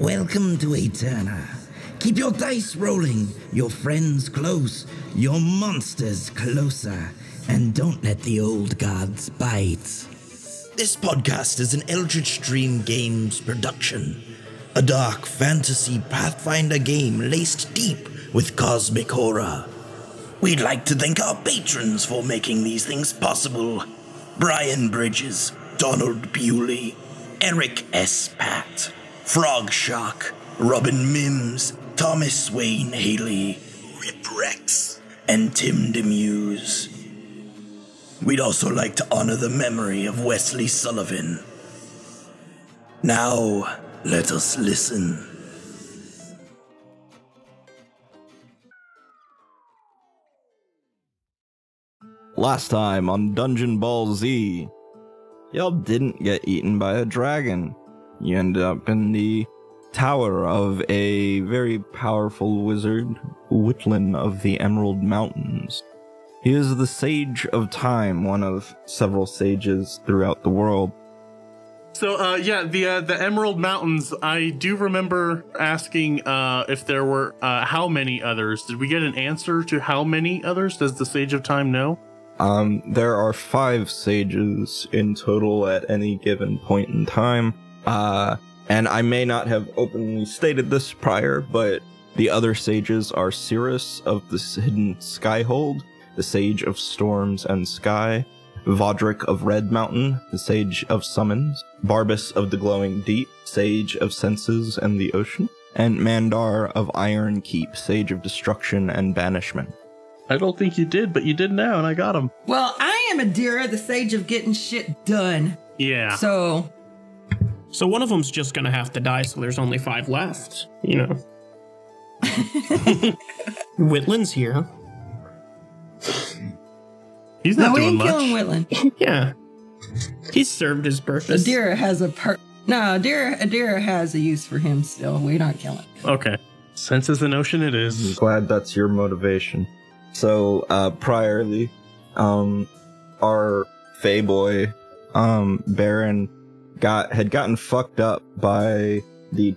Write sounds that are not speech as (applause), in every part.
Welcome to Eterna. Keep your dice rolling, your friends close, your monsters closer, and don't let the old gods bite. This podcast is an Eldritch Dream Games production, a dark fantasy Pathfinder game laced deep with cosmic horror. We'd like to thank our patrons for making these things possible Brian Bridges, Donald Bewley, Eric S. Pat, Frog Shock, Robin Mims, Thomas Wayne Haley, Rip Rex, and Tim Demuse. We'd also like to honor the memory of Wesley Sullivan. Now, let us listen. Last time on Dungeon Ball Z, y'all didn't get eaten by a dragon. You end up in the tower of a very powerful wizard, Whitlin of the Emerald Mountains. He is the Sage of Time, one of several sages throughout the world. So, uh, yeah, the uh, the Emerald Mountains. I do remember asking uh, if there were uh, how many others. Did we get an answer to how many others? Does the Sage of Time know? Um, there are five sages in total at any given point in time. Uh, and I may not have openly stated this prior, but the other sages are Cirrus of the Hidden Skyhold, the Sage of Storms and Sky, Vodric of Red Mountain, the Sage of Summons, Barbas of the Glowing Deep, Sage of Senses and the Ocean, and Mandar of Iron Keep, Sage of Destruction and Banishment. I don't think you did, but you did now, and I got him. Well, I am Adira, the sage of getting shit done. Yeah. So So one of them's just gonna have to die, so there's only five left. You know. (laughs) Whitland's here. He's not no, not we doing ain't much. killing Whitland. (laughs) Yeah. He's served his purpose. Adira has a per. No, Adira, Adira has a use for him still. We're not killing. Okay. Sense is the notion it is. I'm glad that's your motivation. So, uh, priorly, um, our Fey boy, um, Baron, got had gotten fucked up by the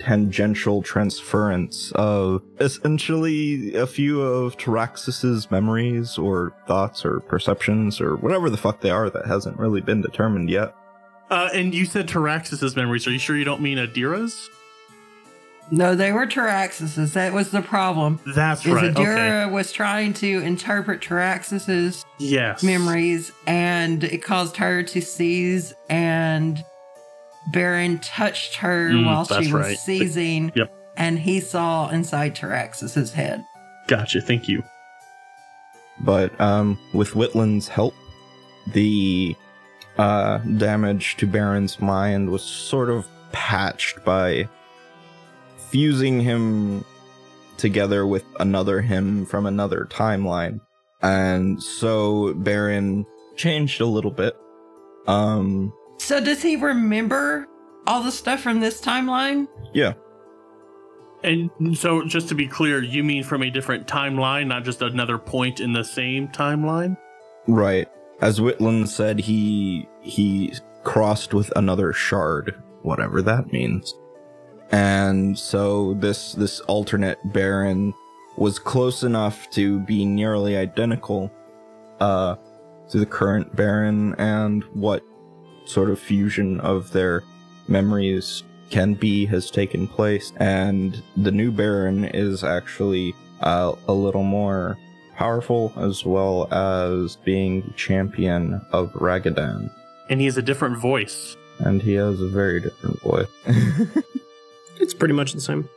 tangential transference of essentially a few of Taraxis's memories or thoughts or perceptions or whatever the fuck they are that hasn't really been determined yet. Uh, and you said Taraxis's memories. Are you sure you don't mean Adira's? No, they were Taraxis's. That was the problem. That's Is right. Adira Okay. was trying to interpret Taraxis's Yes. memories, and it caused her to seize. And Baron touched her Mm, while she was right. seizing. Yep. And he saw inside Taraxis's head. Gotcha. Thank you. But um, with Whitland's help, the uh, damage to Baron's mind was sort of patched by fusing him together with another him from another timeline. And so Baron changed a little bit. Um, So does he remember all the stuff from this timeline? yeah, And so, just to be clear, you mean from a different timeline, not just another point in the same timeline? right. As Whitland said, he he crossed with another shard, whatever that means. And so this this alternate Baron was close enough to be nearly identical uh to the current Baron and what sort of fusion of their memories can be has taken place and the new Baron is actually uh, a little more powerful as well as being champion of Ragadan And he has a different voice. and he has a very different voice. (laughs) It's pretty much the same.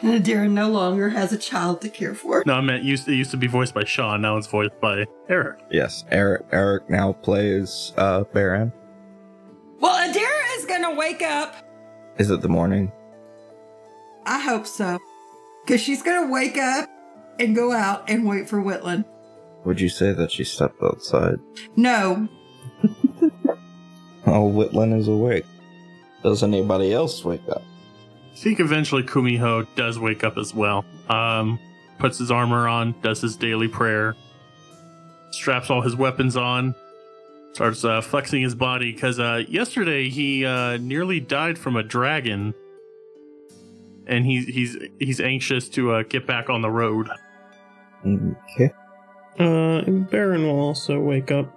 And Adira no longer has a child to care for. No, I meant used it used to be voiced by Sean. Now it's voiced by Eric. yes, Eric Eric now plays uh Baron. Well, Adira is going to wake up. Is it the morning? I hope so. Because she's going to wake up and go out and wait for Whitland. Would you say that she stepped outside? No, (laughs) Oh, Whitland is awake. Does anybody else wake up? I think eventually Kumiho does wake up as well. Um, puts his armor on, does his daily prayer, straps all his weapons on, Starts uh, flexing his body because uh, yesterday he uh, nearly died from a dragon, and he's he's he's anxious to uh, get back on the road. Okay. Uh, and Baron will also wake up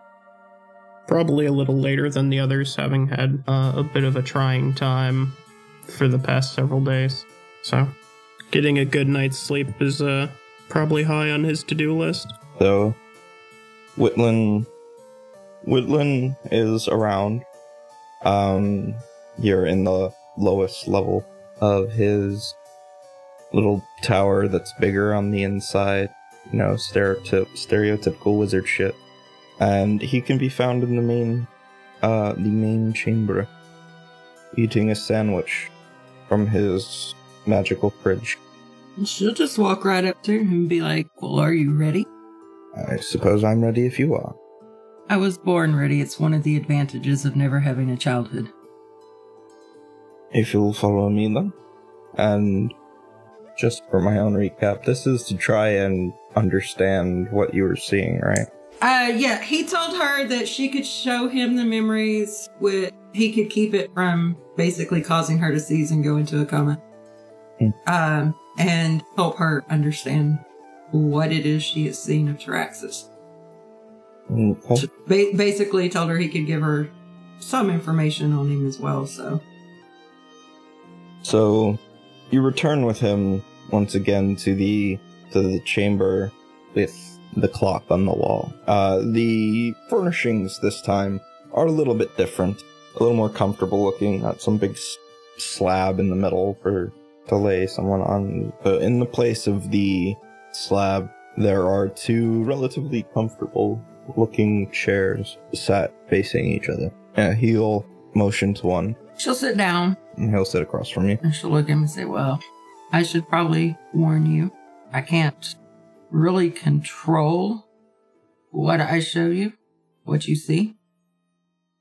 probably a little later than the others, having had uh, a bit of a trying time for the past several days. So, getting a good night's sleep is uh, probably high on his to do list. So, Whitland, Whitland is around. Um, you're in the lowest level of his little tower that's bigger on the inside. You know, stereotyp- stereotypical wizard shit. And he can be found in the main, uh, the main chamber, eating a sandwich from his magical fridge. She'll just walk right up to him and be like, Well, are you ready? I suppose I'm ready if you are. I was born ready. It's one of the advantages of never having a childhood. if you'll follow me then. And just for my own recap, this is to try and understand what you were seeing, right? Uh, yeah, he told her that she could show him the memories with, he could keep it from basically causing her to seize and go into a coma. Hmm. Um, and help her understand what it is she has seen of Taraxis. Okay. Ba- basically told her he could give her some information on him as well, so. So you return with him once again to the to the chamber with the clock on the wall. Uh, the furnishings this time are a little bit different, a little more comfortable looking. Not some big s- slab in the middle for to lay someone on. But in the place of the slab, there are two relatively comfortable looking chairs sat facing each other. Yeah, he'll motion to one, She'll sit down and he'll sit across from you. and she'll look at him and say, Well, I should probably warn you. I can't really control what I show you, what you see.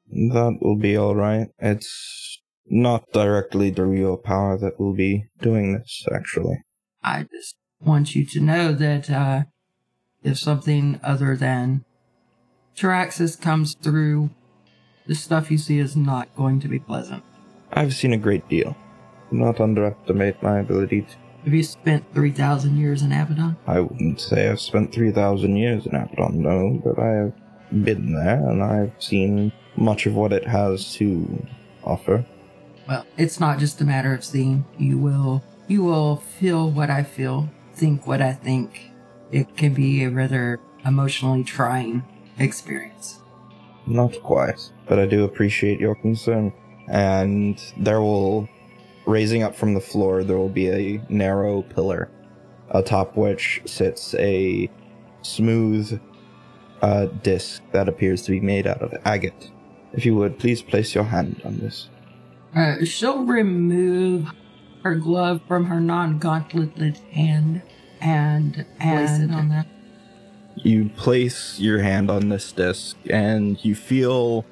That will be alright. It's not directly the real power that will be doing this, actually. I just want you to know that uh, if something other than Taraxis comes through, the stuff you see is not going to be pleasant. I've seen a great deal. Do not underestimate my ability to. Have you spent 3,000 years in Abaddon? I wouldn't say I've spent 3,000 years in Abaddon, no, but I have been there and I've seen much of what it has to offer. Well, it's not just a matter of seeing. You will you will feel what I feel, think what I think. It can be a rather emotionally trying experience. Not quite, but I do appreciate your concern. And there will, raising up from the floor, there will be a narrow pillar, atop which sits a smooth uh, disc that appears to be made out of agate. If you would, please place your hand on this. Uh, she'll remove her glove from her non-gauntleted hand and place it on that. You place your hand on this disc and you feel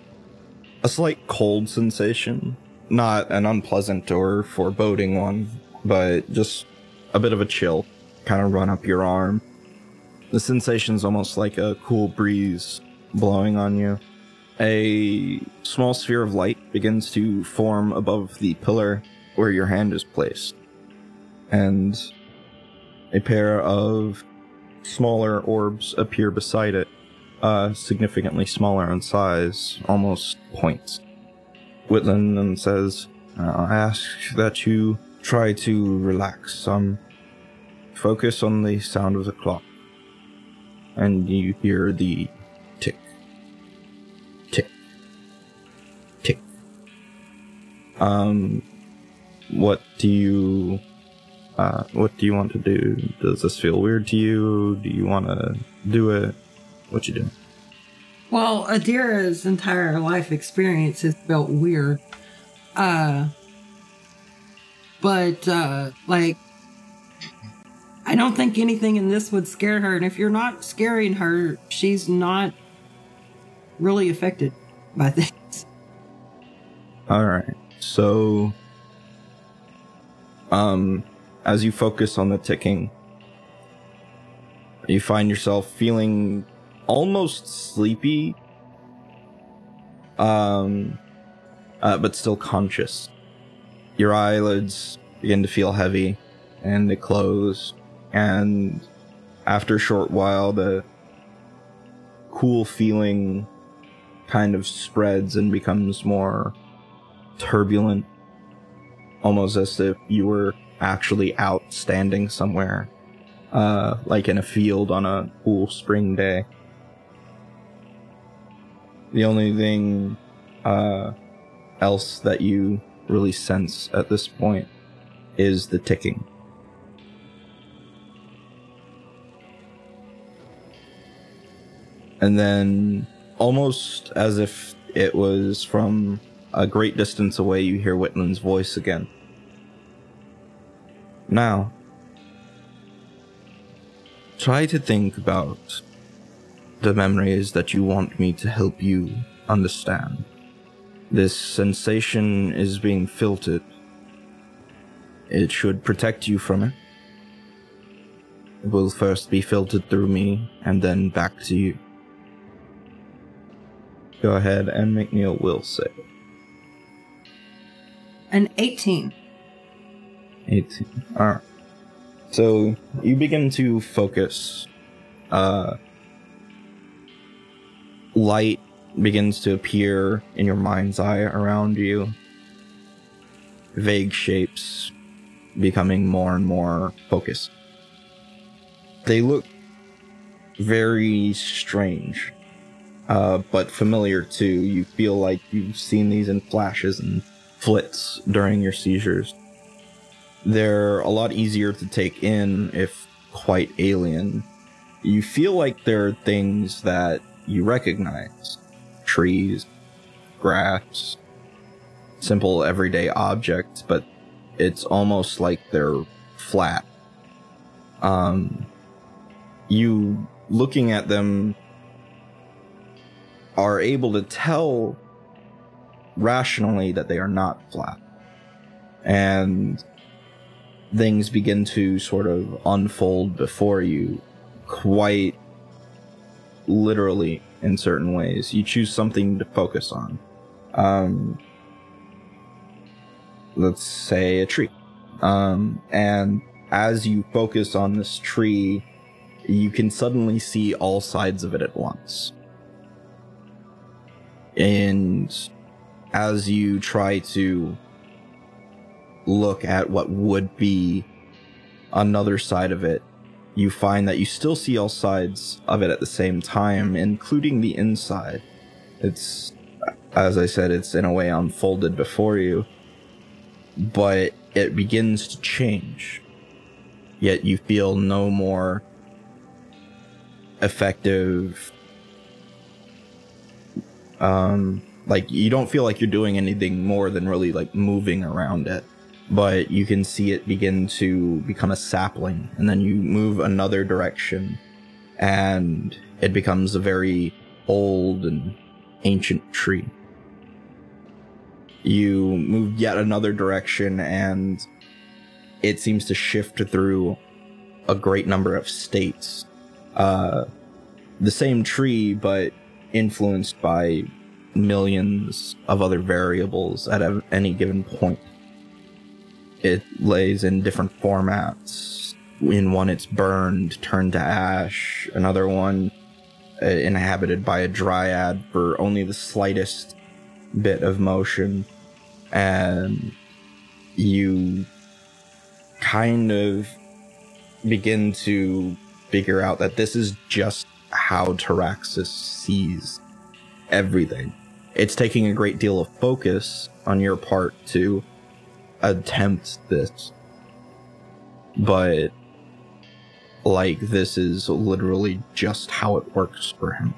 a slight cold sensation. Not an unpleasant or foreboding one, but just a bit of a chill kind of run up your arm. The sensation's almost like a cool breeze blowing on you. A small sphere of light begins to form above the pillar where your hand is placed. And a pair of smaller orbs appear beside it, uh, significantly smaller in size, almost points. Whitland and says, uh, I ask that you try to relax. Um, focus on the sound of the clock. And you hear the tick, tick, tick. Um, what do you uh, what do you want to do? Does this feel weird to you? Do you want to do it? What you doing? Well, Adira's entire life experience has felt weird. Uh, but, uh, like, I don't think anything in this would scare her. And if you're not scaring her, she's not really affected by (laughs) this. All right. So, um, as you focus on the ticking, you find yourself feeling almost sleepy, um, uh, but still conscious. Your eyelids begin to feel heavy, and they close. And after a short while, the cool feeling kind of spreads and becomes more turbulent, almost as if you were actually out standing somewhere, uh, like in a field on a cool spring day. The only thing uh, else that you really sense at this point is the ticking. And then, almost as if it was from a great distance away, you hear Whitland's voice again. Now, try to think about the memory is that you want me to help you understand. This sensation is being filtered. It should protect you from it. It will first be filtered through me and then back to you. Go ahead and make me a will save. An 18. 18. Alright. So you begin to focus. Uh, light begins to appear in your mind's eye around you. Vague shapes becoming more and more focused. They look very strange, uh, but familiar too. You feel like you've seen these in flashes and flits during your seizures. They're a lot easier to take in if quite alien. You feel like there are things that you recognize trees, grass, simple everyday objects, but it's almost like they're flat. Um, you looking at them are able to tell rationally that they are not flat. And things begin to sort of unfold before you quite literally in certain ways. You choose something to focus on. Um, let's say a tree. Um, and as you focus on this tree, you can suddenly see all sides of it at once. And as you try to look at what would be another side of it, you find that you still see all sides of it at the same time, including the inside. It's, as I said, it's in a way unfolded before you, but it begins to change. Yet you feel no more effective. Um, like you don't feel like you're doing anything more than really like moving around it but you can see it begin to become a sapling and then you move another direction and it becomes a very old and ancient tree. You move yet another direction and it seems to shift through a great number of states. Uh, the same tree but influenced by millions of other variables at any given point it lays in different formats. In one, it's burned, turned to ash. Another one, uh, inhabited by a dryad for only the slightest bit of motion. And you kind of begin to figure out that this is just how Taraxis sees everything. It's taking a great deal of focus on your part to attempt this. But like this is literally just how it works for him.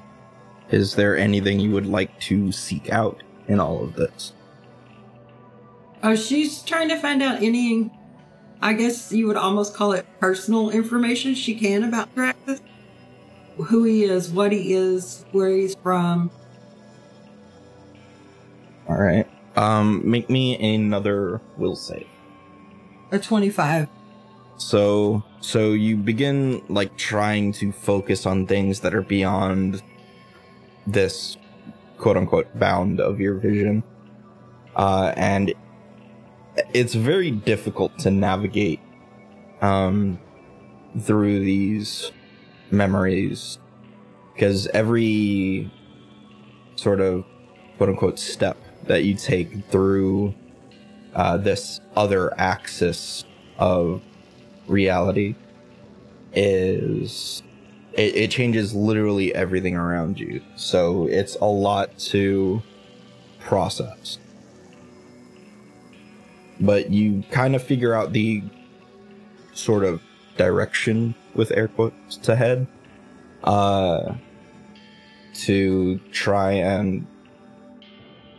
Is there anything you would like to seek out in all of this? Oh, she's trying to find out any, I guess you would almost call it personal information she can about Taraxis. Who he is, what he is, where he's from. All right. Um, make me another will save. A 25. So, so you begin like trying to focus on things that are beyond this quote unquote bound of your vision. Uh, and it's very difficult to navigate um, through these memories because every sort of quote unquote step that you take through uh, this other axis of reality is it, it changes literally everything around you. So it's a lot to process. But you kind of figure out the sort of direction with air quotes to head uh to try and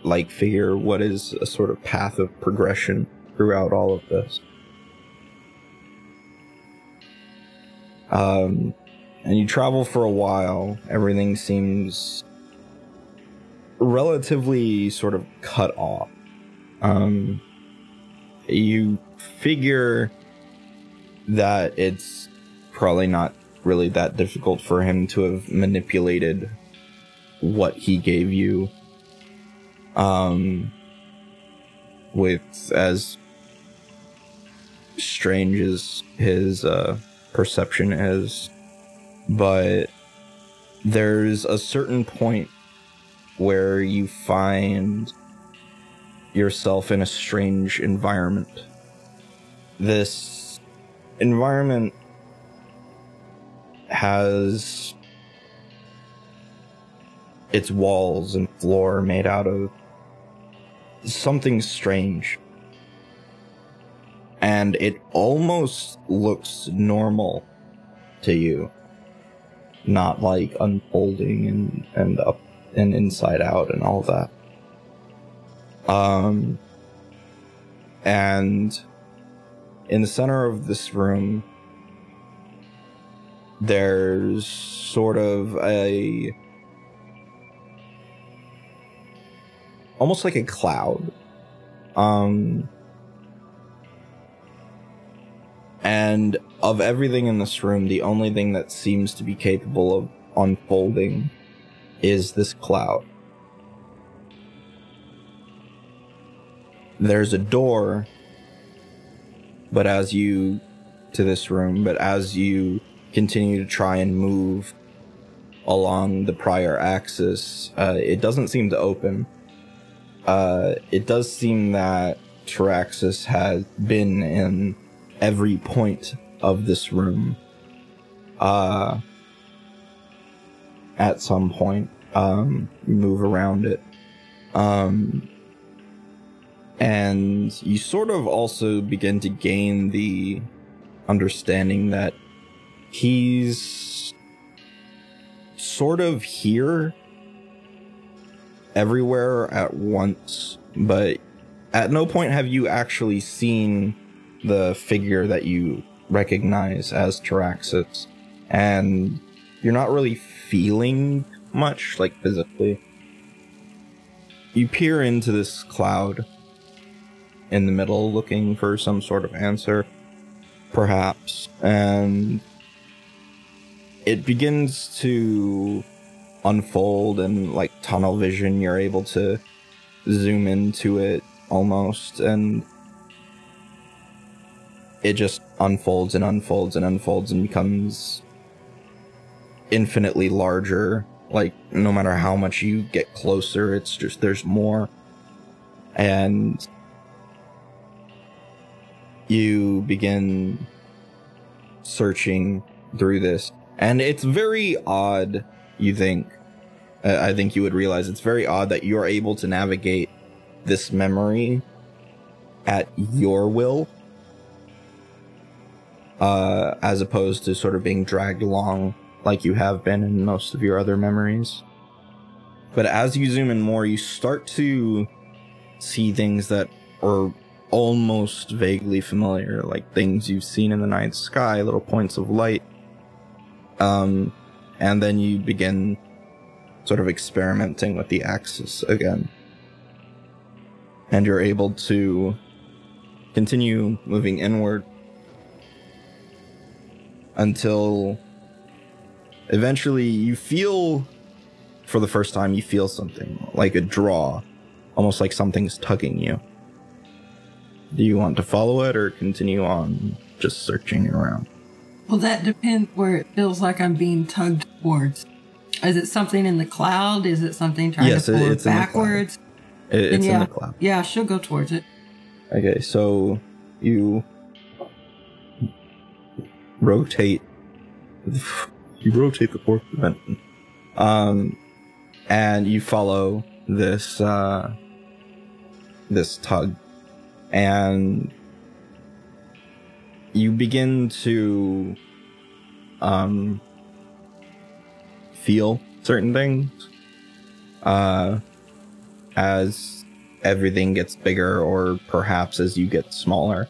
like figure what is a sort of path of progression throughout all of this. Um and you travel for a while. Everything seems relatively sort of cut off. Um you figure that it's probably not really that difficult for him to have manipulated what he gave you um with as strange as his uh perception is but there's a certain point where you find yourself in a strange environment. This environment has its walls and floor made out of something strange. And it almost looks normal to you. Not like unfolding and, and up and inside out and all that. Um, and in the center of this room, there's sort of a almost like a cloud um and of everything in this room the only thing that seems to be capable of unfolding is this cloud there's a door but as you to this room but as you continue to try and move along the prior axis, uh, it doesn't seem to open. Uh, it does seem that Taraxis has been in every point of this room. Uh, at some point, um, move around it. Um, and you sort of also begin to gain the understanding that he's sort of here everywhere at once, but at no point have you actually seen the figure that you recognize as Taraxis, and you're not really feeling much, like physically. You peer into this cloud in the middle looking for some sort of answer, perhaps, and it begins to unfold and like tunnel vision you're able to zoom into it almost and it just unfolds and unfolds and unfolds and becomes infinitely larger. Like no matter how much you get closer it's just there's more. And you begin searching through this. And it's very odd, you think. Uh, I think you would realize it's very odd that you're able to navigate this memory at your will. Uh, as opposed to sort of being dragged along like you have been in most of your other memories. But as you zoom in more, you start to see things that are almost vaguely familiar, like things you've seen in the night sky, little points of light um, and then you begin sort of experimenting with the axis again. And you're able to continue moving inward until eventually you feel for the first time, you feel something like a draw, almost like something's tugging you. Do you want to follow it or continue on just searching around? Well, that depends where it feels like I'm being tugged towards. Is it something in the cloud? Is it something trying Yes, to pull it's in the cloud. backwards? It, it's yeah, in the cloud. Yeah, she'll go towards it. Okay, so you rotate. You rotate the fourth dimension, um, and you follow this uh, this tug, and you begin to um, feel certain things uh, as everything gets bigger or perhaps as you get smaller.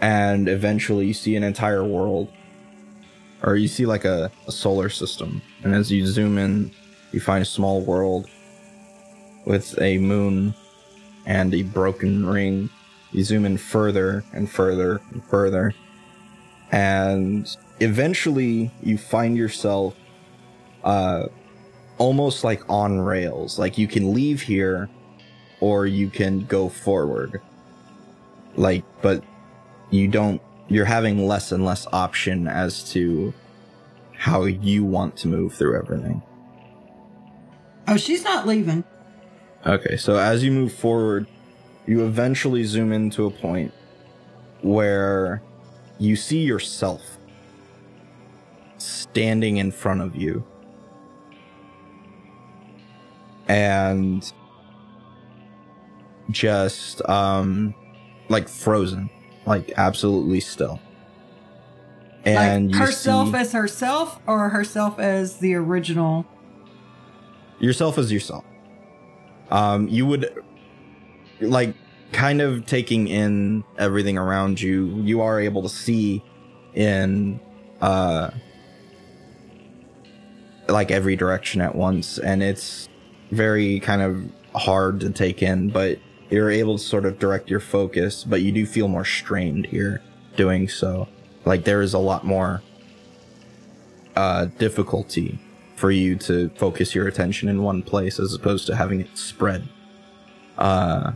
And eventually you see an entire world or you see like a, a solar system. And as you zoom in you find a small world with a moon and a broken ring you zoom in further and further and further and eventually you find yourself uh almost like on rails like you can leave here or you can go forward. Like, but you don't, you're having less and less option as to how you want to move through everything. Oh, she's not leaving. Okay, so as you move forward, you eventually zoom into a point where you see yourself standing in front of you. And just um like frozen, like absolutely still. And like you herself see as herself or herself as the original. yourself as yourself. Um, you would like kind of taking in everything around you. You are able to see in uh like every direction at once, and it's very kind of hard to take in, but you're able to sort of direct your focus, but you do feel more strained here doing so. Like there is a lot more uh difficulty for you to focus your attention in one place as opposed to having it spread. Uh,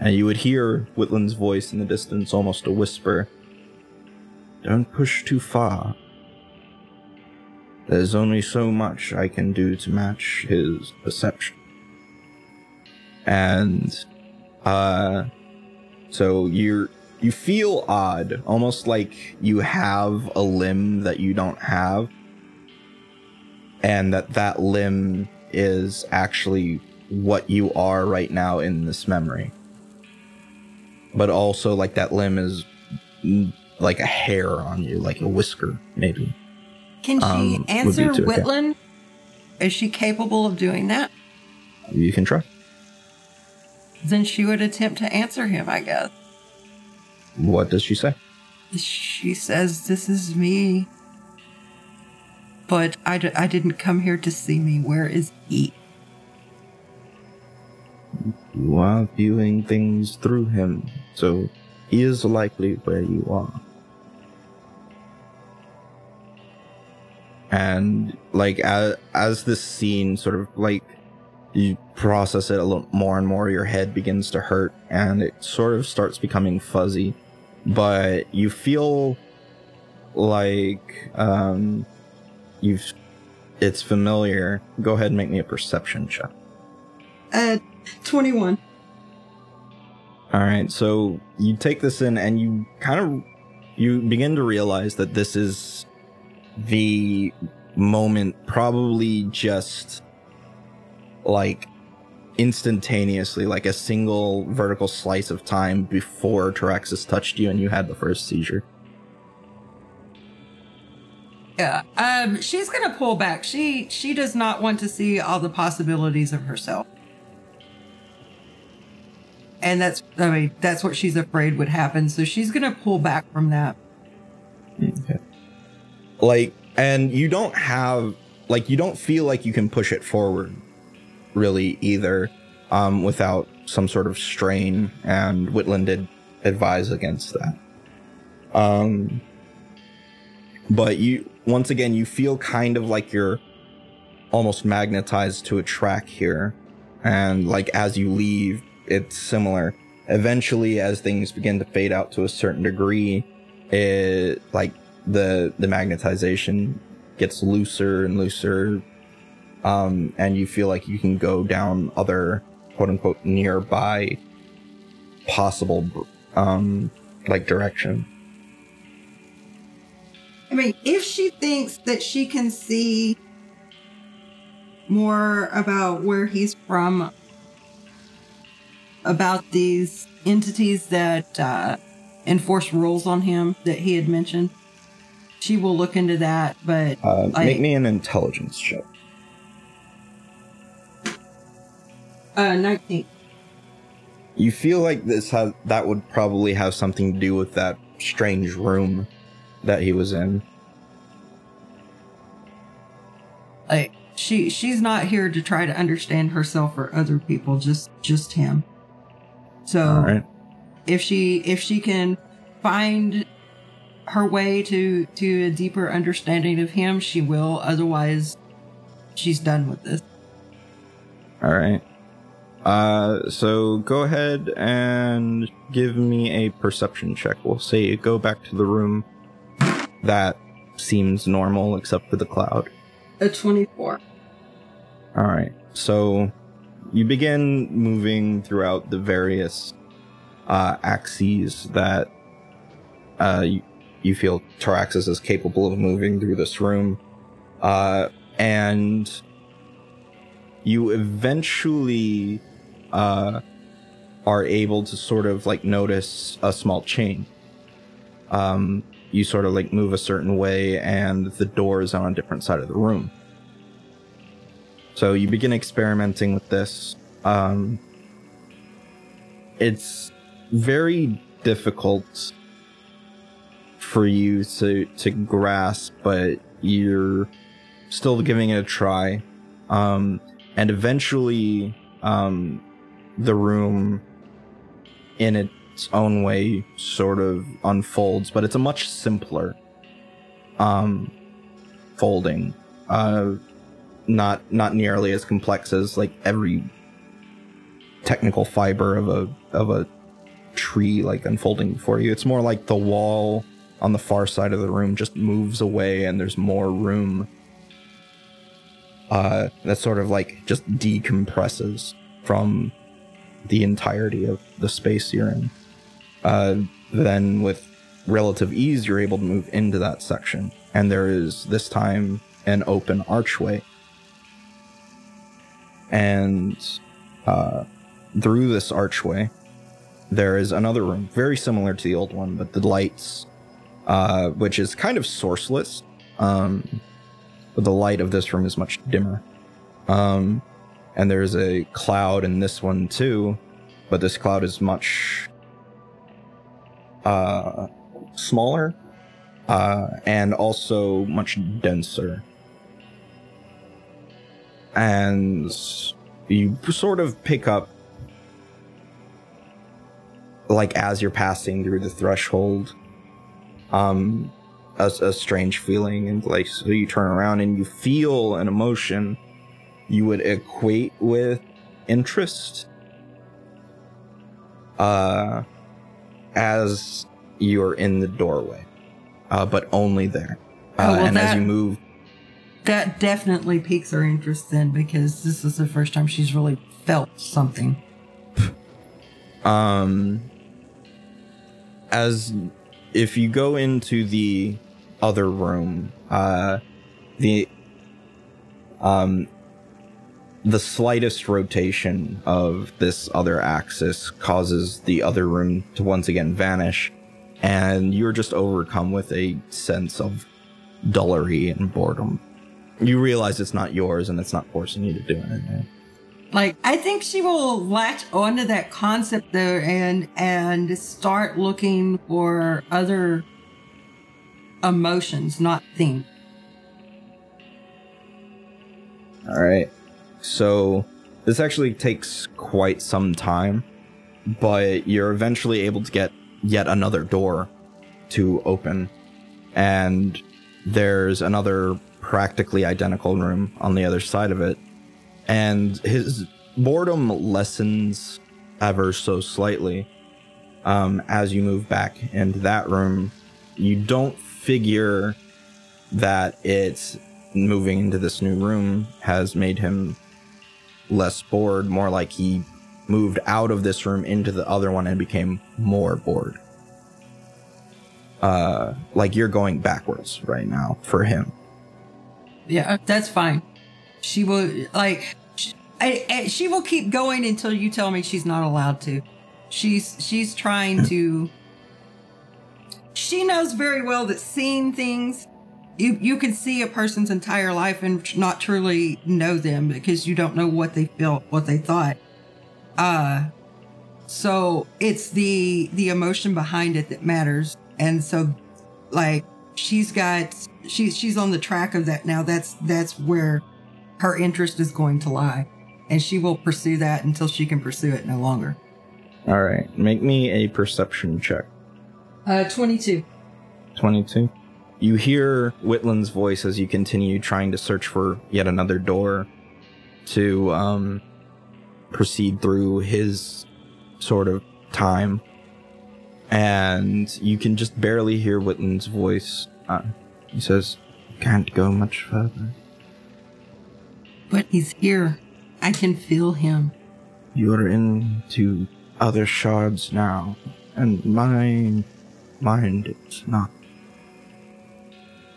and you would hear Whitland's voice in the distance, almost a whisper. Don't push too far. There's only so much I can do to match his perception. And, uh, so you're, you feel odd, almost like you have a limb that you don't have and that that limb is actually what you are right now in this memory but also like that limb is mm, like a hair on you like a whisker maybe Can she Um, answer too, okay. Whitland? Is she capable of doing that? you can try Then she would attempt to answer him, I guess. what does she say She says, This is me. But I, d- I didn't come here to see me. Where is he? You are viewing things through him so he is likely where you are. And like as, as this scene sort of like you process it a little more and more your head begins to hurt and it sort of starts becoming fuzzy but you feel like um you've it's familiar. Go ahead and make me a perception check. Uh, 21. All right, so you take this in and you kind of you begin to realize that this is the moment probably just like instantaneously like a single vertical slice of time before Taraxis touched you and you had the first seizure. Yeah. Um, she's gonna pull back. She she does not want to see all the possibilities of herself. And that's I mean, that's what she's afraid would happen. So she's gonna pull back from that. Okay. Like, and you don't have, like, you don't feel like you can push it forward, really, either, um, without some sort of strain, and Whitland did advise against that. Um, but you, once again, you feel kind of like you're almost magnetized to a track here. And like as you leave, it's similar. Eventually, as things begin to fade out to a certain degree, it like the the magnetization gets looser and looser. Um, and you feel like you can go down other quote unquote nearby possible um like direction. I mean, if she thinks that she can see more about where he's from, about these entities that uh, enforce rules on him that he had mentioned, she will look into that. But Uh, like, make me an intelligence check. uh, 19. You feel like this has that would probably have something to do with that strange room that he was in. Like she she's not here to try to understand herself or other people, just just him. So All right. if she if she can find her way to to a deeper understanding of him, she will. Otherwise, she's done with this. All right. Uh, so go ahead and give me a perception check. We'll say you go back to the room that seems normal except for the cloud. A twenty-four. All right. So you begin moving throughout the various uh, axes that uh, you, you feel Taraxis is capable of moving through this room. Uh, and you eventually uh, are able to sort of like notice a small chain. Um, you sort of like move a certain way, and the door is on a different side of the room. So you begin experimenting with this. Um, it's very difficult for you to to grasp, but you're still giving it a try. Um, and eventually, um, the room, in its own way, sort of unfolds, but it's a much simpler um, folding. Uh, not not nearly as complex as like every technical fiber of a of a tree like unfolding before you. It's more like the wall on the far side of the room just moves away and there's more room uh that sort of like just decompresses from the entirety of the space you're in. Uh then with relative ease you're able to move into that section and there is this time an open archway and uh, through this archway there is another room very similar to the old one but the lights uh, which is kind of sourceless um, but the light of this room is much dimmer. Um, and there's a cloud in this one too but this cloud is much uh, smaller uh, and also much denser and you sort of pick up like as you're passing through the threshold um a, a strange feeling and like so you turn around and you feel an emotion you would equate with interest uh as you're in the doorway uh but only there. Uh, Oh, well, and as you move That definitely piques her interest then, because this is the first time she's really felt something. um as if you go into the other room uh the um the slightest rotation of this other axis causes the other room to once again vanish and you're just overcome with a sense of dullery and boredom you realize it's not yours and it's not forcing you to do anything Like, I think she will latch onto that concept though and and start looking for other emotions, not things. All right. So this actually takes quite some time, but you're eventually able to get yet another door to open. And there's another practically identical room on the other side of it. And his boredom lessens ever so slightly um, as you move back into that room. You don't figure that it's moving into this new room has made him less bored, more like he moved out of this room into the other one and became more bored. Uh, like you're going backwards right now for him. Yeah, that's fine. She will like she, I, I, she will keep going until you tell me she's not allowed to. She's she's trying to. She knows very well that seeing things, you you can see a person's entire life and not truly know them because you don't know what they felt, what they thought. Uh so it's the the emotion behind it that matters, and so like she's got she's she's on the track of that now. That's that's where her interest is going to lie, and she will pursue that until she can pursue it no longer. All right, make me a perception check. Uh, twenty-two. 22. You hear Whitland's voice as you continue trying to search for yet another door to um, proceed through his sort of time. And you can just barely hear Whitland's voice. Uh, he says, Can't go much further. But he's here. I can feel him. You're into other shards now, and my mind is not.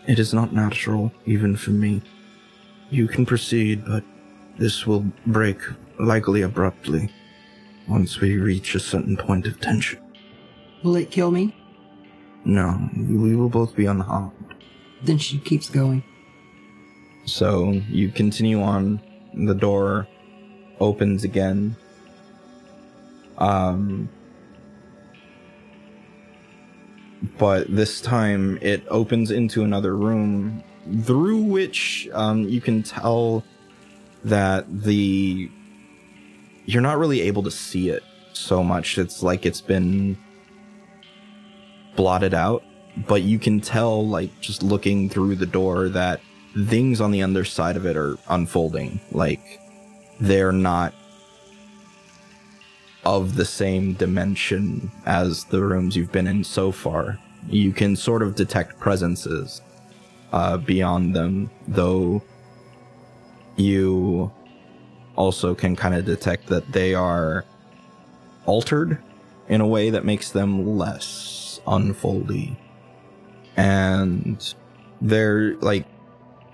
It is not natural, even for me. You can proceed, but this will break likely abruptly once we reach a certain point of tension. Will it kill me? No, we will both be unharmed. Then she keeps going. So you continue on. The door opens again. Um, but this time it opens into another room through which um, you can tell that the you're not really able to see it so much. It's like it's been blotted out, but you can tell, like, just looking through the door, that things on the underside of it are unfolding. Like, they're not of the same dimension as the rooms you've been in so far. You can sort of detect presences uh, beyond them, though you also can kind of detect that they are altered in a way that makes them less unfoldy. And they're like,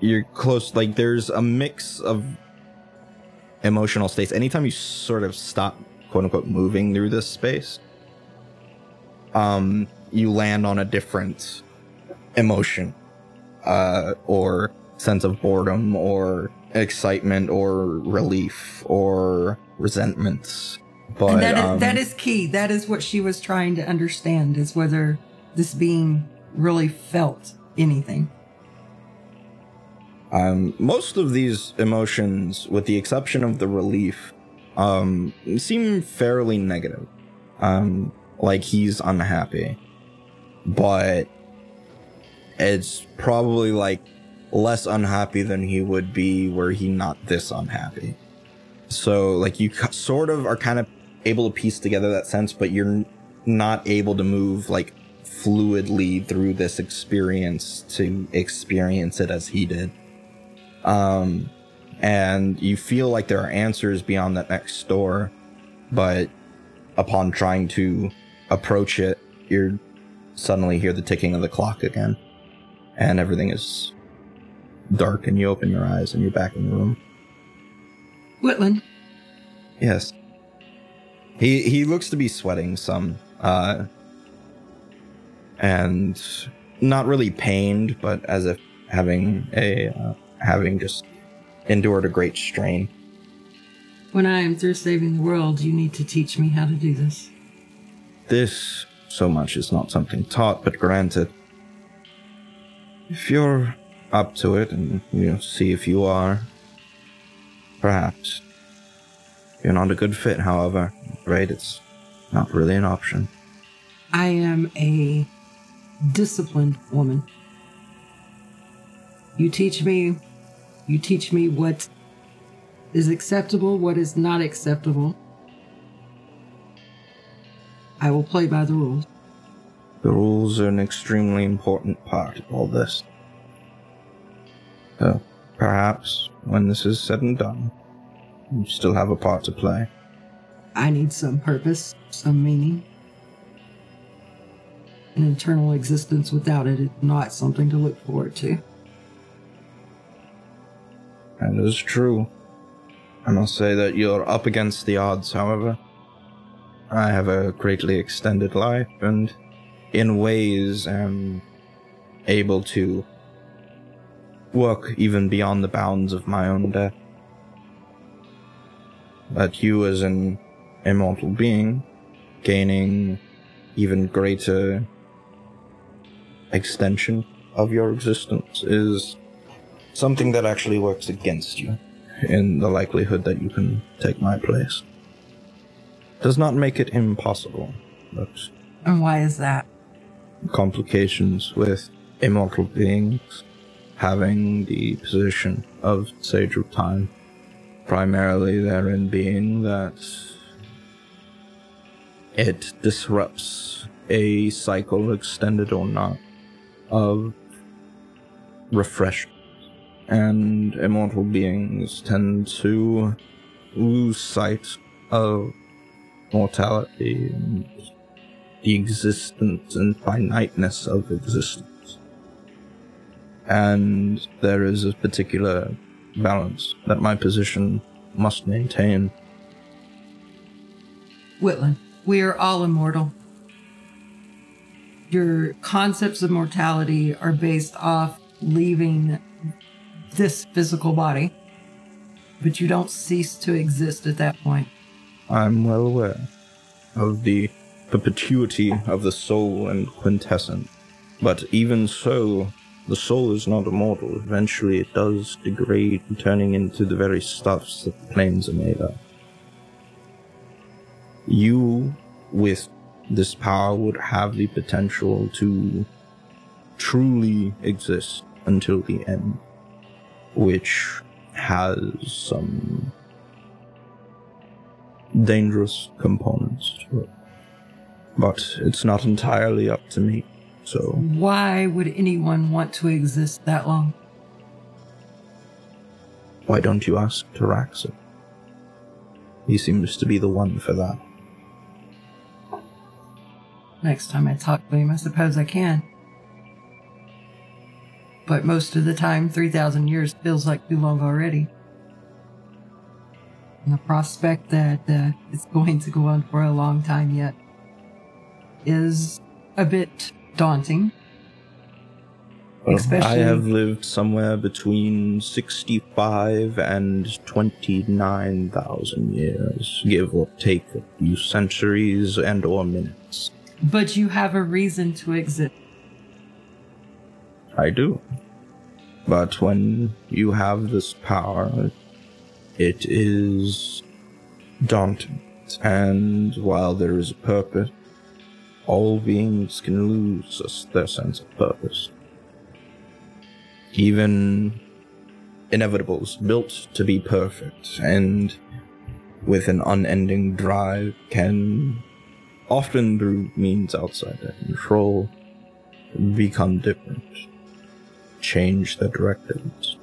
you're close, like, there's a mix of emotional states. Anytime you sort of stop, quote unquote, moving through this space, um, you land on a different emotion, uh, or sense of boredom, or excitement, or relief, or resentment. But that is, um, that is key. That is what she was trying to understand is whether this being really felt anything. Um, most of these emotions, with the exception of the relief, um, seem fairly negative. Um, like he's unhappy, but it's probably like less unhappy than he would be were he not this unhappy. So, like, you sort of are kind of able to piece together that sense, but you're not able to move like fluidly through this experience to experience it as he did. Um, and you feel like there are answers beyond that next door, but upon trying to approach it, you suddenly hear the ticking of the clock again, and everything is dark, and you open your eyes and you're back in the room. Whitland, Yes. He he looks to be sweating some, uh, and not really pained, but as if having a uh, having just endured a great strain. when I am through saving the world, you need to teach me how to do this. This so much is not something taught, but granted. If you're up to it, and you know, see if you are, perhaps. You're not a good fit, however. I'm it's not really an option. I am a disciplined woman. You teach me, you teach me what is acceptable, what is not acceptable. I will play by the rules. The rules are an extremely important part of all this. So, perhaps, when this is said and done, you still have a part to play. I need some purpose, some meaning. An internal existence without it is not something to look forward to. That is true. I must say that you're up against the odds, however. I have a greatly extended life, and in ways am able to work even beyond the bounds of my own death. But you, as an immortal being, gaining even greater extension of your existence is something that actually works against you in the likelihood that you can take my place. Does not make it impossible, but And why is that? complications with immortal beings having the position of Sage of Time. Primarily therein being that it disrupts a cycle, extended or not, of refreshment. And immortal beings tend to lose sight of mortality and the existence and finiteness of existence. And there is a particular balance that my position must maintain. Whitland, we are all immortal. Your concepts of mortality are based off leaving this physical body, but you don't cease to exist at that point. I'm well aware of the perpetuity of the soul and quintessence, but even so, the soul is not immortal. Eventually, it does degrade, turning into the very stuffs that the planes are made of. You, with this power, would have the potential to truly exist until the end, which has some dangerous components to it. But it's not entirely up to me, so Why would anyone want to exist that long? why don't you ask Taraxi? He seems to be the one for that. Next time I talk to him, I suppose I can. But most of the time, 3,000 years feels like too long already. And the prospect that uh, it's (laughs) going to go on for a long time yet is a bit daunting. Well, I have lived somewhere between 65 and 29,000 years, give or take a few centuries and or minutes. But you have a reason to exist. I do. But when you have this power, it is daunting. And while there is a purpose, all beings can lose their sense of purpose. Even inevitables built to be perfect and with an unending drive can, often through means outside their control, become different change their directives,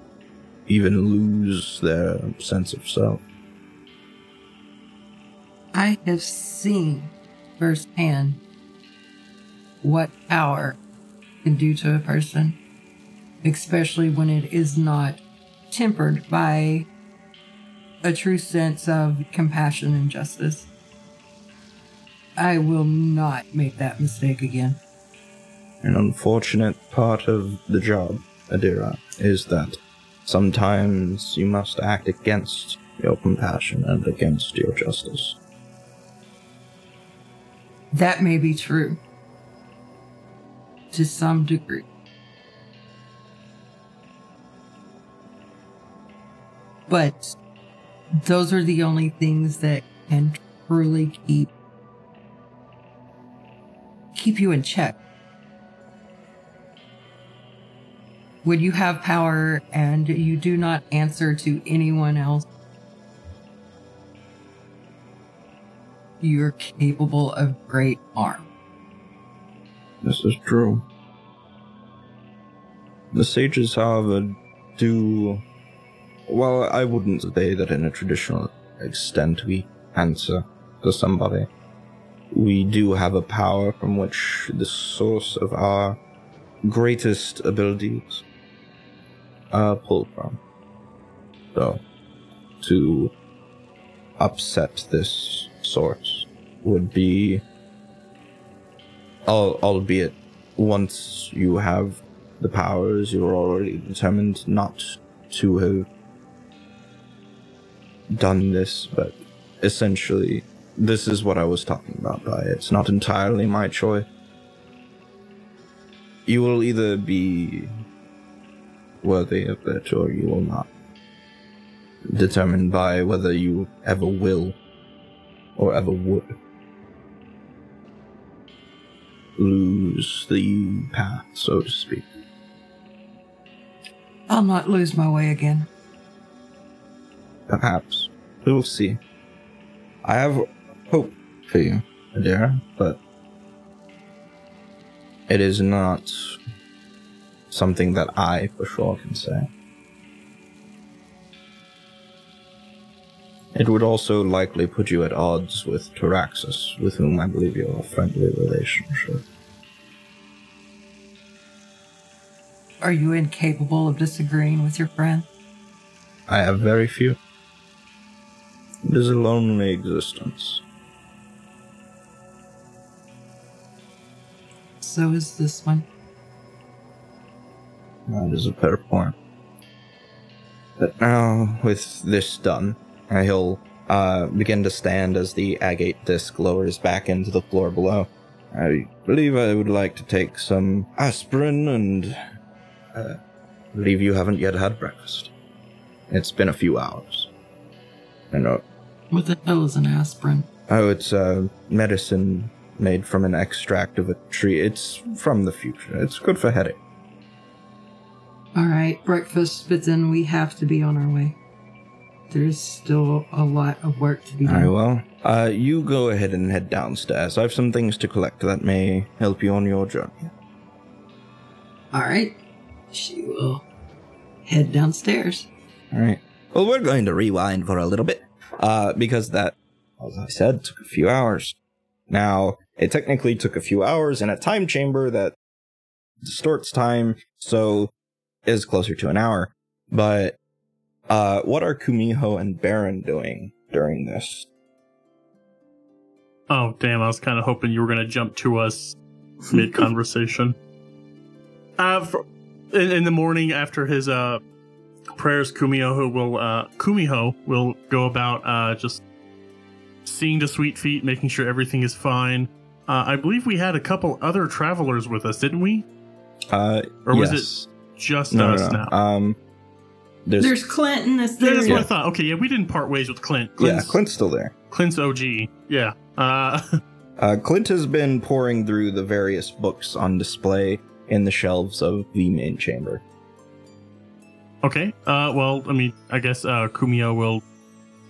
even lose their sense of self. I have seen firsthand what power can do to a person, especially when it is not tempered by a true sense of compassion and justice. I will not make that mistake again. An unfortunate part of the job, Adira, is that sometimes you must act against your compassion and against your justice. That may be true to some degree. But those are the only things that can truly keep keep you in check. when you have power and you do not answer to anyone else, you're capable of great harm. This is true. The sages, however, do. Well, I wouldn't say that in a traditional extent we answer to somebody. We do have a power from which the source of our greatest abilities uh, pull from. So, to upset this source would be, al- albeit once you have the powers, you're already determined not to have done this, but essentially, this is what I was talking about by it's not entirely my choice. You will either be worthy of it or you will not. Determined by whether you ever will or ever would lose the path, so to speak. I'll not lose my way again. Perhaps. We will see. I have hope for you, Adira, but it is not something that I for sure can say. It would also likely put you at odds with Taraxis, with whom I believe you have a friendly relationship. Are you incapable of disagreeing with your friend? I have very few. It is a lonely existence. So is this one. That is a fair point. But now, with this done, uh, he'll uh, begin to stand as the agate disc lowers back into the floor below. I believe I would like to take some aspirin and. Uh, believe you haven't yet had breakfast. It's been a few hours. I know. What the hell is an aspirin? Oh, it's uh, medicine made from an extract of a tree. It's from the future. It's good for headache. All right, breakfast, but then we have to be on our way. There's still a lot of work to be done. Very well. Uh, you go ahead and head downstairs. I have some things to collect that may help you on your journey. All right, she will head downstairs. All right. Well, we're going to rewind for a little bit, uh, because that, as I said, took a few hours. Now, it technically took a few hours in a time chamber that distorts time, so is closer to an hour. But, uh, what are Kumiho and Baron doing during this? Oh, damn. I was kind of hoping you were going to jump to us mid conversation. (laughs) uh, for, in, in the morning after his uh, prayers, Kumiho will uh, Kumiho will go about uh, just seeing to Sweet Feet, making sure everything is fine. Uh, I believe we had a couple other travelers with us, didn't we? Uh, Or was yes. it just no, us no, no. now? Um, there's, There's Clint in this yeah, that's theory. what I thought. Okay, yeah, we didn't part ways with Clint. yeah, Clint's, Clint's still there. Clint's OG. Yeah. Uh, (laughs) Uh, Clint has been pouring through the various books on display in the shelves of the main chamber. Okay. Uh, well, I mean, I guess uh, Kumiho will,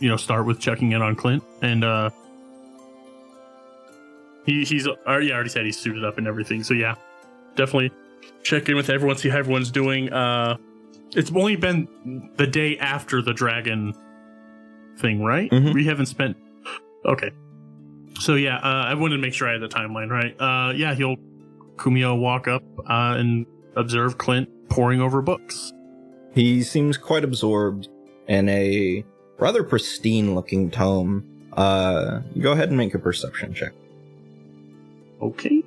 you know, start with checking in on Clint, and uh, he he's uh, yeah, I already said he's suited up and everything. So yeah, definitely check in with everyone, see how everyone's doing. Uh, it's only been the day after the dragon thing, right? Mhm. We haven't spent. Okay. So yeah, uh, I wanted to make sure I had the timeline right. Uh, yeah, he'll Kumiho walk up uh, and observe Clint poring over books. He seems quite absorbed in a rather pristine looking tome. Uh, go ahead and make a perception check. Okay.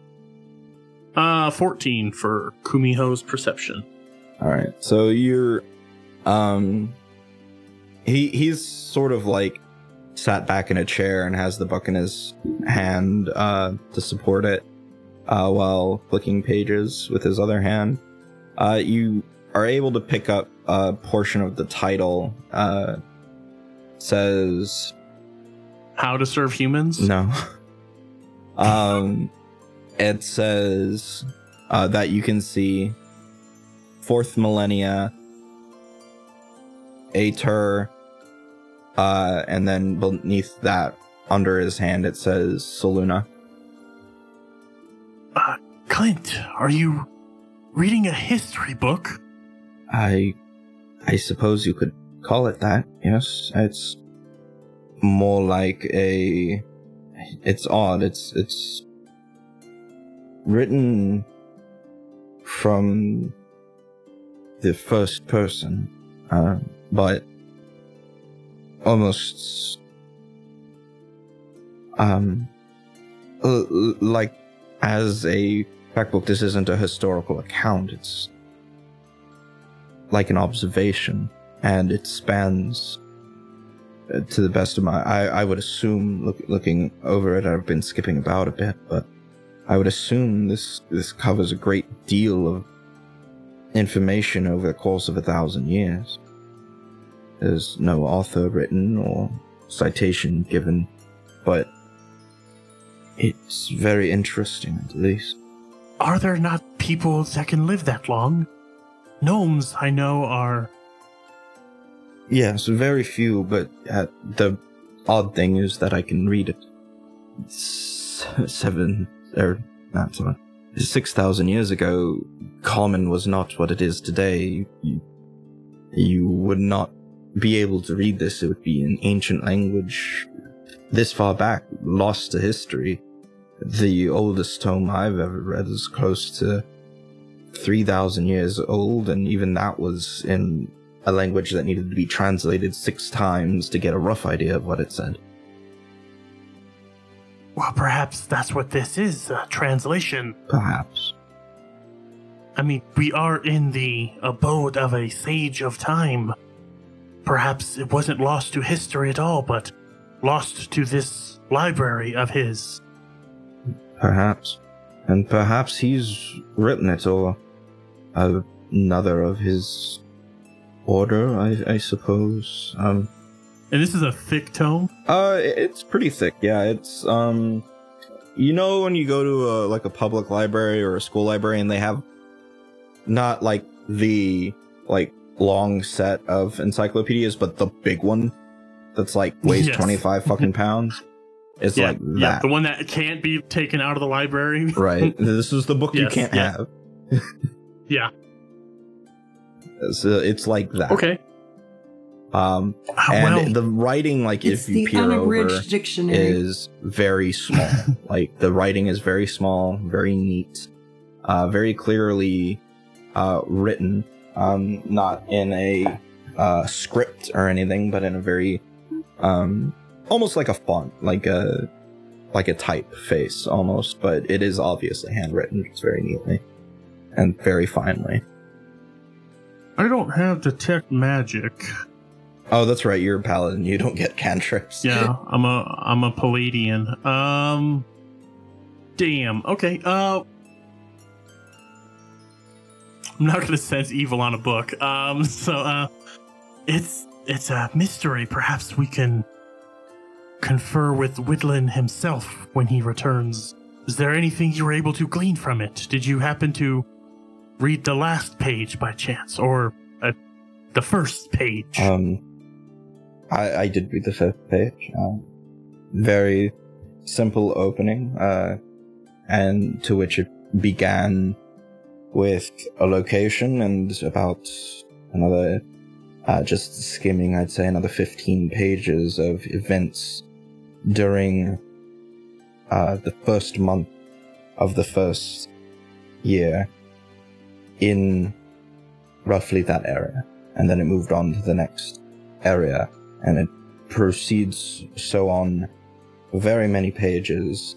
Uh, 14 for Kumiho's perception. All right. So you're, um, he he's sort of like sat back in a chair and has the book in his hand uh, to support it, uh, while flicking pages with his other hand. Uh, you are able to pick up a portion of the title. Says How to serve humans? no. (laughs) um, it says uh, that you can see fourth millennia, Ater, uh, and then beneath that, under his hand, it says Saluna. Uh, Clint, are you reading a history book? I, I suppose you could call it that. Yes, it's more like a. It's odd. It's it's written from the first person, uh, but almost um like as a fact book. This isn't a historical account. It's like an observation, and it spans. uh, To the best of my, I, I would assume, look, looking over it, I've been skipping about a bit, but I would assume this this covers a great deal of information over the course of a thousand years. There's no author written or citation given, but it's very interesting at least. Are there not people that can live that long? Gnomes, I know, are. Yes, very few, but uh, the odd thing is that I can read it. Seven, or not seven, six thousand years ago, common was not what it is today. You, you would not be able to read this. It would be an ancient language this far back, lost to history. The oldest tome I've ever read is close to 3,000 years old, and even that was in a language that needed to be translated six times to get a rough idea of what it said. Well, perhaps that's what this is a translation. Perhaps. I mean, we are in the abode of a sage of time. Perhaps it wasn't lost to history at all, but lost to this library of his. Perhaps. And perhaps he's written it, or another of his order, I, I suppose. Um, And this is a thick tome? Uh, it's pretty thick. Yeah, it's um, you know when you go to a like a public library or a school library and they have not like the like long set of encyclopedias, but the big one that's like weighs Yes. twenty five fucking (laughs) pounds. It's yeah, like yeah, the one that can't be taken out of the library. right? (laughs) this is the book you can't yeah. have. (laughs) yeah. It's, uh, it's like that. Okay. Um, Uh, and well, the writing, like It's if you the peer over, unabridged dictionary. is very small. (laughs) like the writing is very small, very neat, uh, very clearly uh, written. Um, not in a uh, script or anything, but in a very um, almost like a font, like a like a typeface almost. But it is obviously handwritten, just very neatly and very finely. I don't have detect magic. Oh, that's right. You're a paladin. You don't get cantrips. Yeah, (laughs) I'm a I'm a Palladian. Um damn. Okay. Uh I'm not to sense evil on a book. Um (laughs) so uh it's it's a mystery. Perhaps we can confer with Whitland himself when he returns. Is there anything you were able to glean from it? Did you happen to read the last page by chance or uh, the first page? Um, I, I did read the first page. Um, very simple opening, uh, and to which it began with a location and about another, uh, just skimming, I'd say another 15 pages of events during, uh, the first month of the first year in roughly that area. And then it moved on to the next area and it proceeds so on very many pages.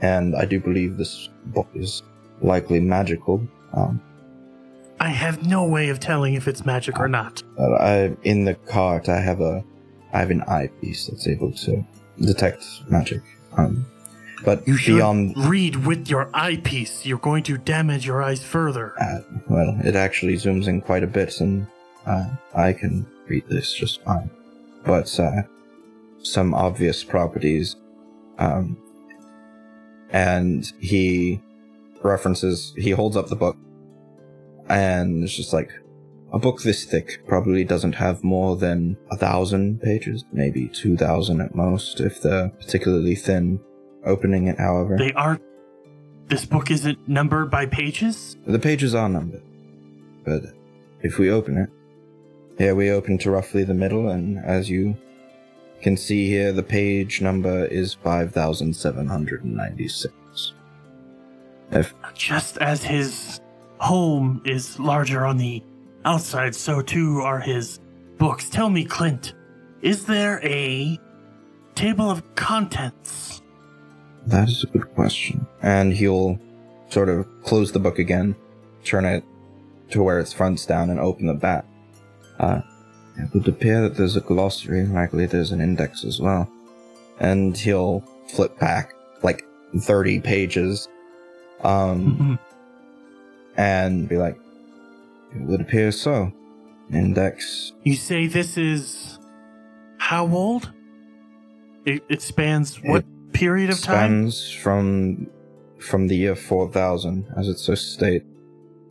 And I do believe this book is likely magical. Um, I have no way of telling if it's magic or not. I, in the cart, I have a, I have an eyepiece that's able to detect magic. Um, but You should beyond read with your eyepiece. You're going to damage your eyes further. that, well, it actually zooms in quite a bit, and uh, I can read this just fine. But uh, some obvious properties, um, and he references. He holds up the book, and it's just like a book this thick probably doesn't have more than a thousand pages, maybe two thousand at most, if they're particularly thin. Opening it, however, They aren't. This book isn't numbered by pages? the pages are numbered. But if we open it, here we open to roughly the middle, and as you can see here, the page number is five thousand seven hundred and ninety-six. If Just as his home is larger on the outside, so too are his books. Tell me, Clint, is there a table of contents? That is a good question. And he'll sort of close the book again, turn it to where its front's down, and open the back. Uh, it would appear that there's a glossary, likely there's an index as well. And he'll flip back like 30 pages, um, Mhm. and be like, it would appear so. Index. You say this is how old? It, it spans what period of time? spans from from the year 4000 as it so state.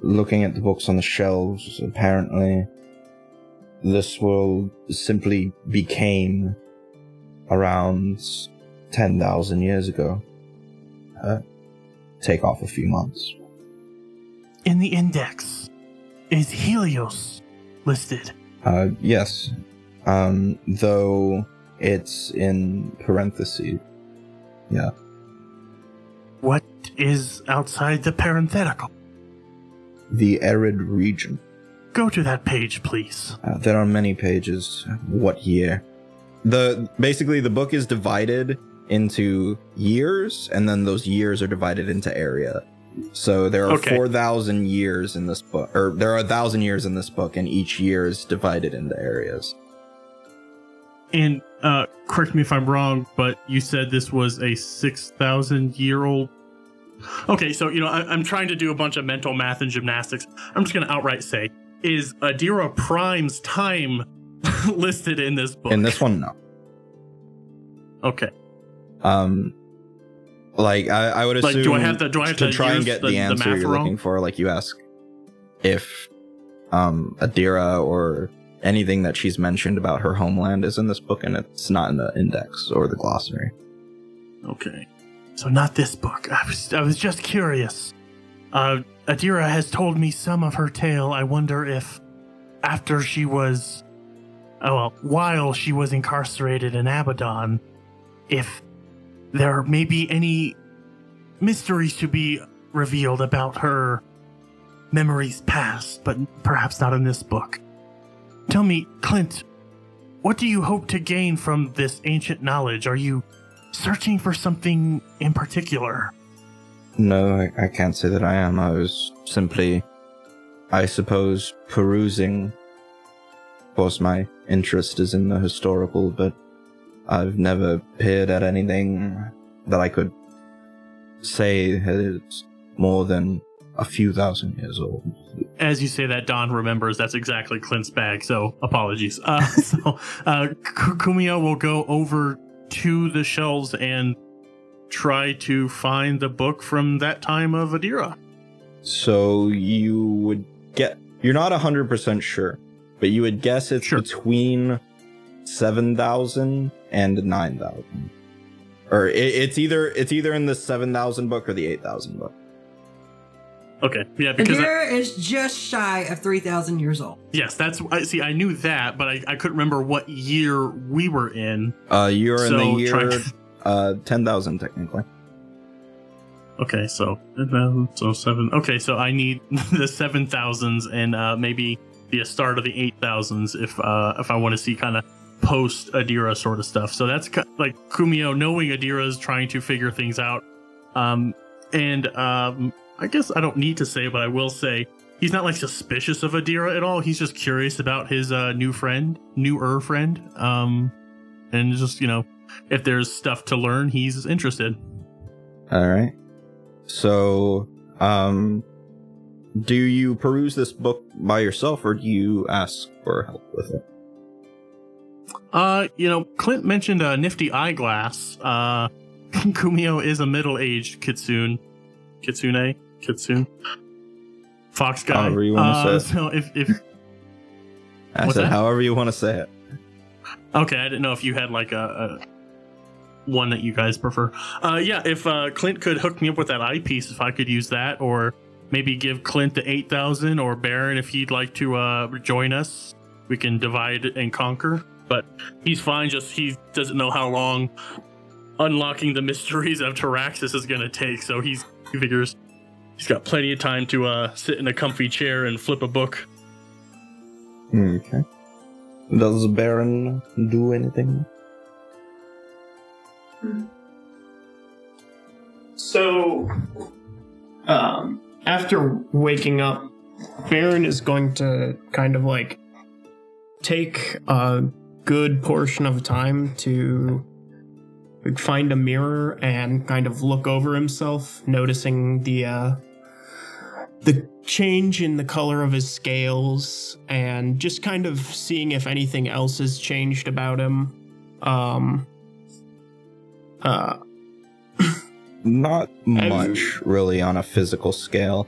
Looking at the books on the shelves apparently this world simply became around 10,000 years ago. Uh, take off a few months. In the index, is Helios listed? uh, yes. Um, though it's in parentheses yeah What is outside the parenthetical? the arid region Go to that page, please. Uh, there are many pages. What year? The basically the book is divided into years, and then those years are divided into area. So there are Okay. four thousand years in this book, or there are a thousand years in this book, and each year is divided into areas. And uh, correct me if I'm wrong, but you said this was a 6,000 year old. Okay, so, you know, I, I'm trying to do a bunch of mental math and gymnastics. I'm just going to outright say, is Adira Prime's time (laughs) listed in this book? In this one, no. Okay. Um, like I, I would assume Like, do I have to- do I have to try and get the- the, the answer math you're wrong? looking for? Like you ask if um Adira or anything that she's mentioned about her homeland is in this book, and it's not in the index or the glossary. Okay. So not this book. I was I was just curious. Uh Adira has told me some of her tale. I wonder if after she was oh well, while she was incarcerated in Abaddon, if there may be any mysteries to be revealed about her memories past, but perhaps not in this book. Tell me, Clint, what do you hope to gain from this ancient knowledge? Are you searching for something in particular? No, I, I can't say that I am. I was simply, I suppose, perusing. Of course, my interest is in the historical, but I've never peered at anything that I could say is more than a few thousand years old. As you say that, Don remembers that's exactly Clint's bag, so apologies. Uh, (laughs) so uh, Kumiho will go over to the shelves and try to find the book from that time of Adira. So you would get, you're not 100% sure, but you would guess it's Sure. between 7,000 and 9,000. Or it, it's either it's either in the 7,000 book or the 8,000 book. Okay, yeah, because I, Adira is just shy of 3,000 years old. yes, that's I see. I knew that, but I, I couldn't remember what year we were in. Uh, you're so in the try- year uh 10,000 technically. Okay, so so seven. Okay, so I need (laughs) the seven thousands and uh, maybe the start of the eight thousands if uh, if I want to see kind of post Adira sort of stuff. So that's ki- like Kumiho knowing Adira is trying to figure things out. Um, and um, I guess I don't need to say, but I will say he's not like suspicious of Adira at all. He's just curious about his uh, new friend, newer friend. Um, and just you know, if there's stuff to learn, he's interested. All right. So, um do you peruse this book by yourself or do you ask for help with it? Uh, you know, Clint mentioned a nifty eyeglass. Uh, (laughs) Kumiho is a middle-aged kitsune. Kitsune? Kitsune? Fox guy. However you wanna Uh, say it. So if if (laughs) I said, that? however you want to say it. Okay, I didn't know if you had like a, a one that you guys prefer. Uh, yeah, if uh, Clint could hook me up with that eyepiece, if I could use that, or maybe give Clint the eight thousand, or Baron if he'd like to uh, join us, we can divide and conquer. But he's fine. Just he doesn't know how long unlocking the mysteries of Taraxis is going to take. So he's he figures he's got plenty of time to uh, sit in a comfy chair and flip a book. Okay. Does Baron do anything? So, um, after waking up, Baron is going to kind of like take a good portion of time to find a mirror and kind of look over himself, noticing the uh, the change in the color of his scales and just kind of seeing if anything else has changed about him. Um, uh, Not much, really, on a physical scale.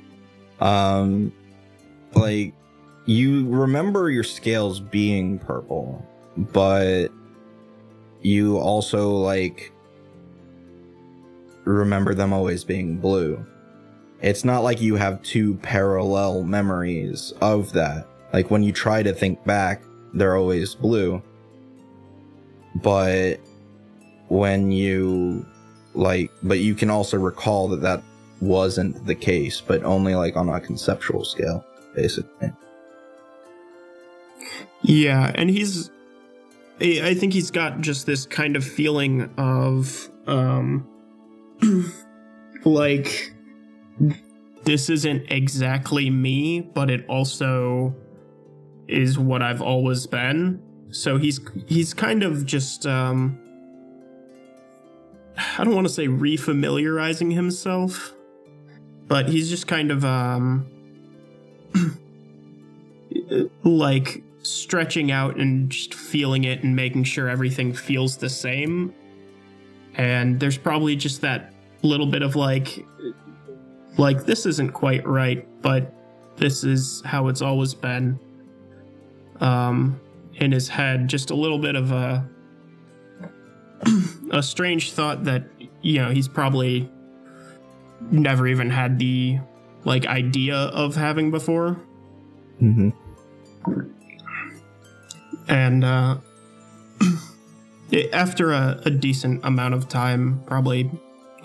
Um, like you remember your scales being purple, but you also like remember them always being blue. It's not like you have two parallel memories of that. Like when you try to think back, they're always blue. But when you like but you can also recall that that wasn't the case but only like on a conceptual scale basically Yeah, and he's I think he's got just this kind of feeling of um (clears throat) like this isn't exactly me, but it also is what I've always been. So he's he's kind of just um I don't want to say refamiliarizing himself, but he's just kind of um (clears throat) like stretching out and just feeling it and making sure everything feels the same. And there's probably just that little bit of like, like this isn't quite right, but this is how it's always been. Um, in his head, just a little bit of a a strange thought that you know he's probably never even had the like idea of having before. mm-hmm. and uh, (clears throat) after a, a decent amount of time, probably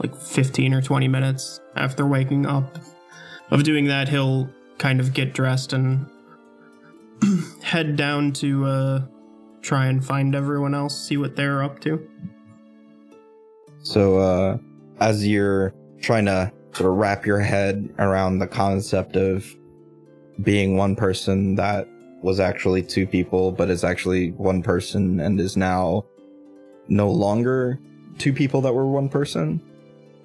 like 15 or 20 minutes after waking up, of doing that, he'll kind of get dressed and (clears throat) head down to uh, try and find everyone else, see what they're up to. so uh as you're trying to sort of wrap your head around the concept of being one person that was actually two people but is actually one person and is now no longer two people that were one person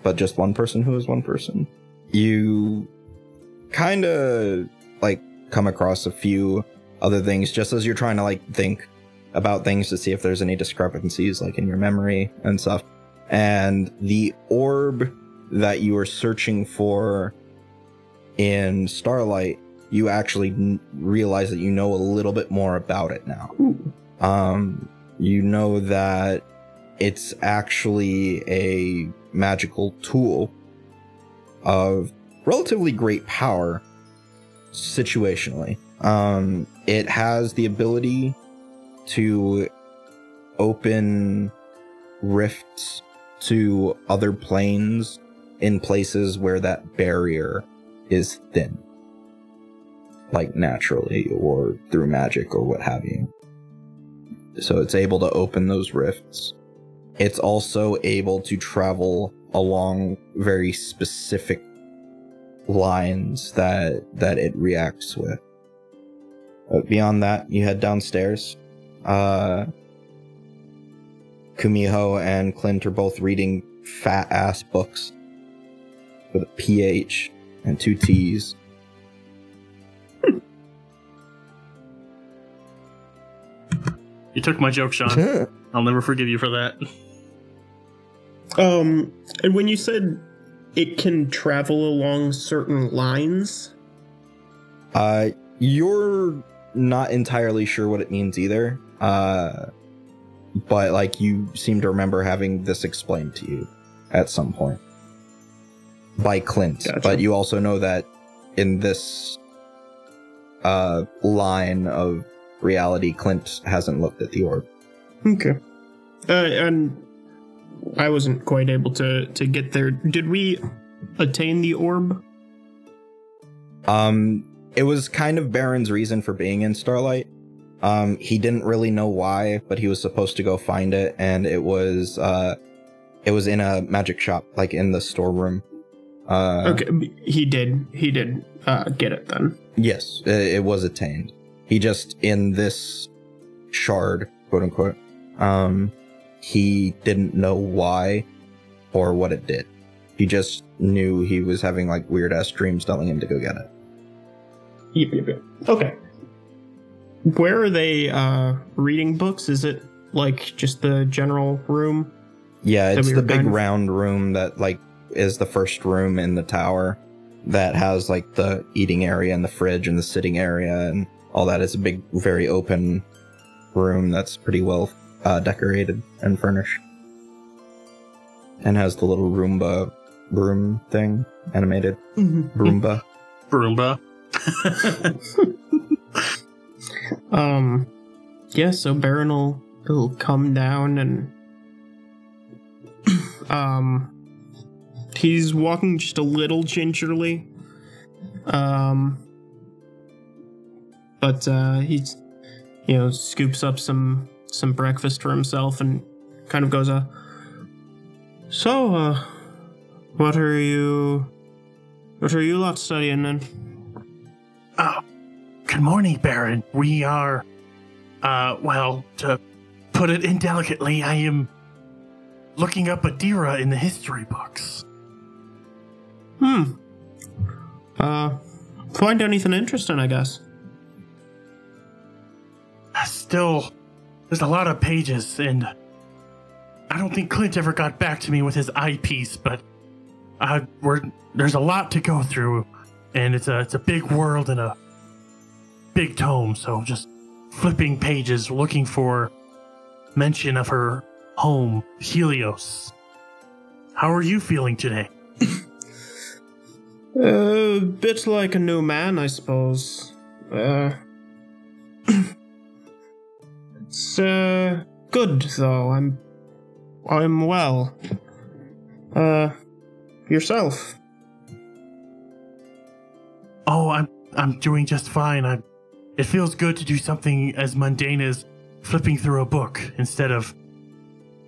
but just one person who is one person. You kind of like come across a few other things just as you're trying to like think about things to see if there's any discrepancies like in your memory and stuff. And the orb that you were searching for in starlight you actually n- realize that you know a little bit more about it now. Um you know that it's actually a magical tool of relatively great power situationally. Um it has the ability to open rifts to other planes in places where that barrier is thin like naturally or through magic or what have you. So it's able to open those rifts it's also able to travel along very specific lines that that it reacts with. But beyond that you head downstairs. Uh kumiho and clint are both reading fat ass books with a ph and two t's. You took my joke, Sean. (laughs) I'll never forgive you for that. Um, and when you said it can travel along certain lines, Uh, you're not entirely sure what it means either. Uh, but like you seem to remember having this explained to you at some point by Clint. Gotcha. But you also know that in this uh line of reality, Clint hasn't looked at the orb. Okay. Uh, and I wasn't quite able to to get there. Did we attain the orb? Um, it was kind of Baron's reason for being in Starlight. Um, he didn't really know why, but he was supposed to go find it, and it was uh, it was in a magic shop, like in the storeroom. Uh, Okay, he did. He did uh, get it then. Yes, it, it was attained. He just in this shard, quote unquote. Um, he didn't know why or what it did. He just knew he was having like weird ass dreams telling him to go get it. Yep, yep, yep. Okay. Where are they uh, reading books? Is it like just the general room? Yeah, it's we the big of- round room that like is the first room in the tower that has like the eating area and the fridge and the sitting area and all that. It's a big, very open room that's pretty well uh, decorated and furnished, and has the little Roomba broom thing animated. Roomba. (laughs) Broomba. (laughs) Um, yeah. So Baron will will come down and (clears throat) um, he's walking just a little gingerly. Um, but uh, he's you know scoops up some some breakfast for himself and kind of goes uh. So uh, what are you? What are you lot studying then? Oh, good morning, Baron. We are, uh, well, to put it indelicately, I am looking up Adira in the history books. Hmm. Uh, find anything interesting, I guess. I still, there's a lot of pages, and I don't think Clint ever got back to me with his eyepiece, but uh, we're, there's a lot to go through, and it's a it's a big world and a big tome. So just flipping pages, looking for mention of her home, Helios. How are you feeling today? (laughs) A bit like a new man, I suppose. Uh, (clears throat) it's uh good though. I'm I'm well. Uh, yourself. Oh, I'm I'm doing just fine. I it feels good to do something as mundane as flipping through a book instead of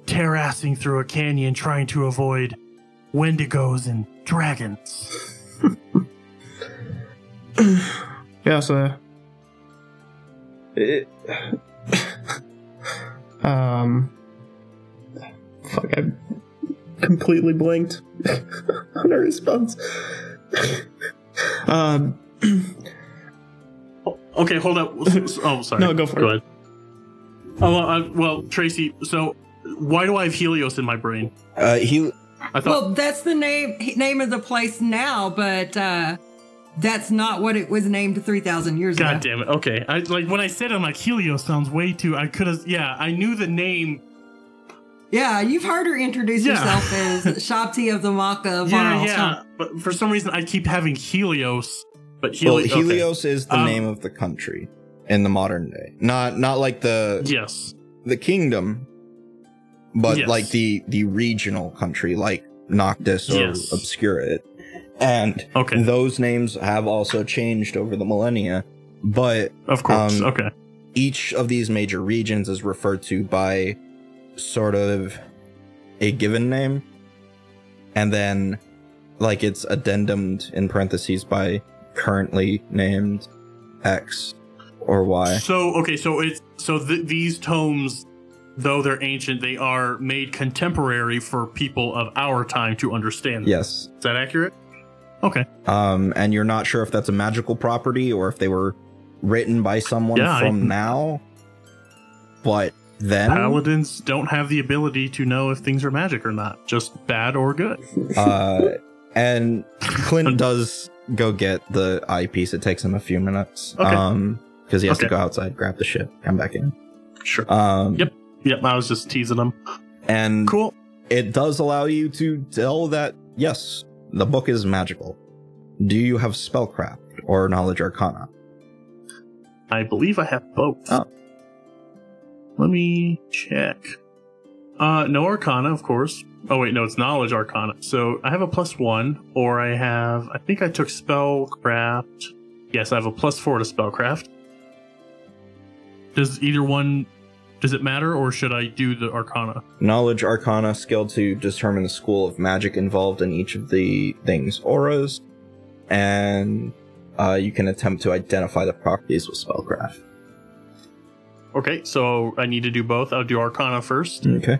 terrassing through a canyon trying to avoid wendigos and dragons. (laughs) Yes, uh. It, um. Fuck, I completely blanked (laughs) on a response. um. (clears throat) Okay, hold up. (laughs) Oh, sorry. No, go for go it. ahead. Oh, well, well, Tracy. So, why do I have Helios in my brain? Uh, he I thought. Well, that's the name name of the place now, but uh, that's not what it was named 3,000 years God ago. God damn it. Okay. I like when I said it, I'm like Helios sounds way too. I could have. Yeah, I knew the name. Yeah, you've heard her introduce Yeah. herself (laughs) as Shabti of the Maka Yeah, Varl. yeah. But for some reason, I keep having Helios. But well, Helios. Helios is the Um, name of the country in the modern day, not not like the Yes. the kingdom, but Yes. like the the regional country, like Noctis or Yes. Obscurit. And Okay. those names have also changed over the millennia, but Of course. um, okay. each of these major regions is referred to by sort of a given name, and then like it's addendumed in parentheses by currently named X or Y. So okay, so it's so th- these tomes, though they're ancient, they are made contemporary for people of our time to understand. them. Yes. Is that accurate? Okay. Um, and you're not sure if that's a magical property or if they were written by someone Yeah, I- from now. But then, Paladins don't have the ability to know if things are magic or not, just bad or good. (laughs) uh, and Clint does go get the eyepiece. It takes him a few minutes. Okay. Um, because he has to go outside, grab the shit, come back in. Sure. Um, Yep. Yep. I was just teasing him. and Cool. it does allow you to tell that yes, the book is magical. Do you have spellcraft or knowledge arcana? I believe I have both. Oh. Let me check. Uh, no Arcana, of course. Oh wait, no, it's Knowledge Arcana. So I have a plus one, or I have. I think I took Spellcraft. Yes, I have a plus four to Spellcraft. Does either one? Does it matter, or should I do the Arcana? Knowledge arcana skill to determine the school of magic involved in each of the things auras, and uh, you can attempt to identify the properties with spellcraft. Okay, so I need to do both. I'll do Arcana first. Okay.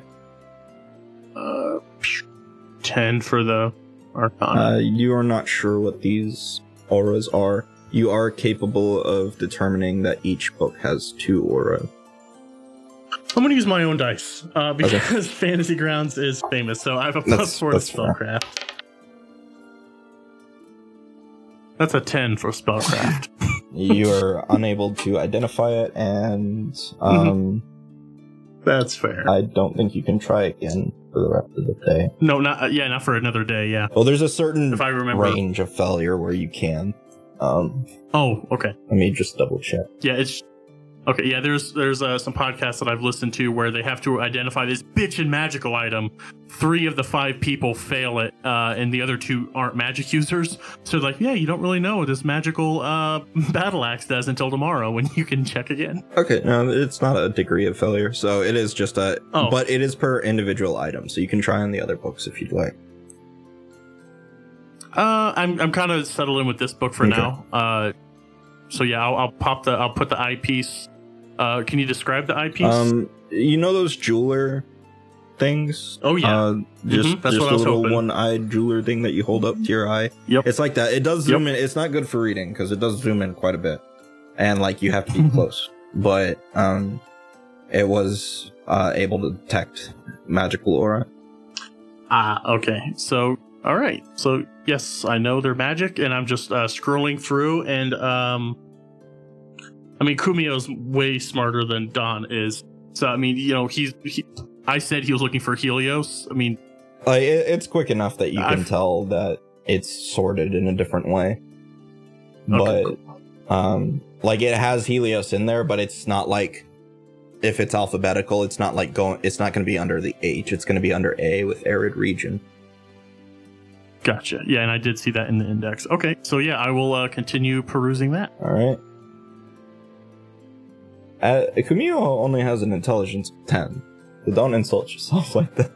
Uh, ten for the Arcana. Uh, you are not sure what these auras are. You are capable of determining that each book has two aura. I'm gonna use my own dice uh, because (laughs) Fantasy Grounds is famous. So I have a plus That's- four to that's fair. That's a ten for spellcraft. (laughs) (laughs) you are unable to identify it, and um, That's fair. I don't think you can try again for the rest of the day. no, not uh, yeah, not for another day. Yeah, Well, there's a certain if I remember. range of failure where you can. Um, Oh, okay. let me just double check. Yeah, it's okay. Yeah, there's there's uh, some podcasts that I've listened to where they have to identify this bitchin' magical item. Three of the five people fail it, uh, and the other two aren't magic users. So like, yeah, you don't really know what this magical uh, (laughs) battle axe does until tomorrow when you can check again. Okay, no, it's not a degree of failure, so it is just a. Oh. But it is per individual item, so you can try on the other books if you'd like. Uh, I'm I'm kind of settled in with this book for Okay. now. Uh, so yeah, I'll, I'll pop the I'll put the eyepiece. Uh, can you describe the eyepiece? Um, you know those jeweler things? Oh, yeah. Uh, just Mhm, that's just what I a was little hoping. one-eyed jeweler thing that you hold up to your eye. Yep. It's like that. It does zoom in. It's not good for reading because it does zoom in quite a bit, and like you have to be (laughs) close. But um, it was uh able to detect magical aura. Ah, okay. So, all right. So, yes, I know they're magic, and I'm just uh, scrolling through, and um, I mean, Kumiho's way smarter than Don is. So, I mean, you know, he's. He, I said he was looking for Helios. I mean, Like it, it's quick enough that you can I've- tell that it's sorted in a different way. Okay, but um, like it has Helios in there, but it's not like if it's alphabetical, it's not like going. It's not going to be under the H. It's going to be under A with arid region. gotcha. Yeah, and I did see that in the index. Okay, so yeah, I will uh, continue perusing that. All right. Uh, Kumiho only has an intelligence of 10. So don't insult yourself (laughs) like that.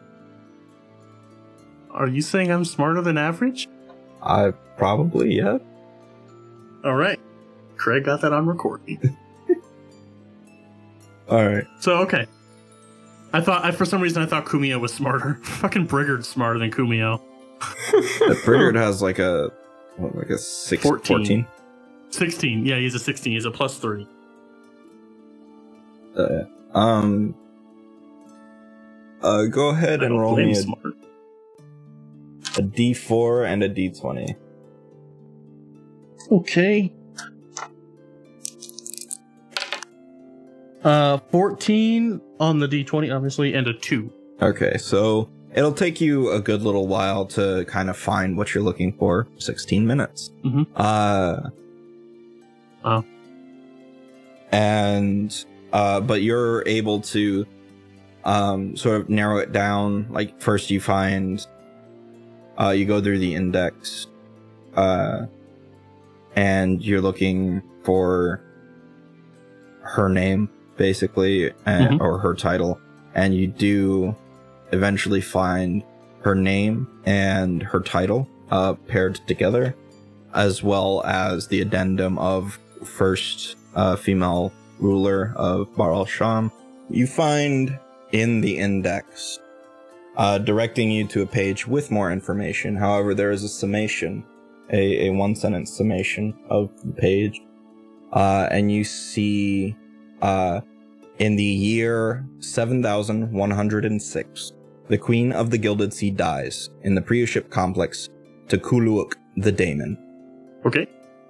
Are you saying I'm smarter than average? I probably, yeah. All right. Craig got that on recording. (laughs) Alright. So okay. I thought I for some reason I thought Kumiho was smarter. (laughs) Fucking Brigard's smarter than Kumiho. The Brigard has like a, what, like a six, 14. 14. 16. Yeah, he's a 16. He's a plus 3. Uh, um, uh, go ahead and roll me a, smart. a d4 and a d20. Okay. Uh 14 on the d20 obviously and a 2. Okay, so it'll take you a good little while to kind of find what you're looking for. 16 minutes. Mhm. Uh, Oh. and uh, but you're able to um sort of narrow it down. Like first you find uh you go through the index uh and you're looking for her name basically and, Mhm. or her title and you do eventually find her name and her title uh paired together as well as the addendum of first uh, female ruler of Baral Sham. You find in the index uh, directing you to a page with more information. However, there is a summation, a, a one sentence summation of the page. Uh, and you see uh, in the year 7106, the Queen of the Gilded Sea dies in the Priuship complex to Kuluk the Daemon. Okay.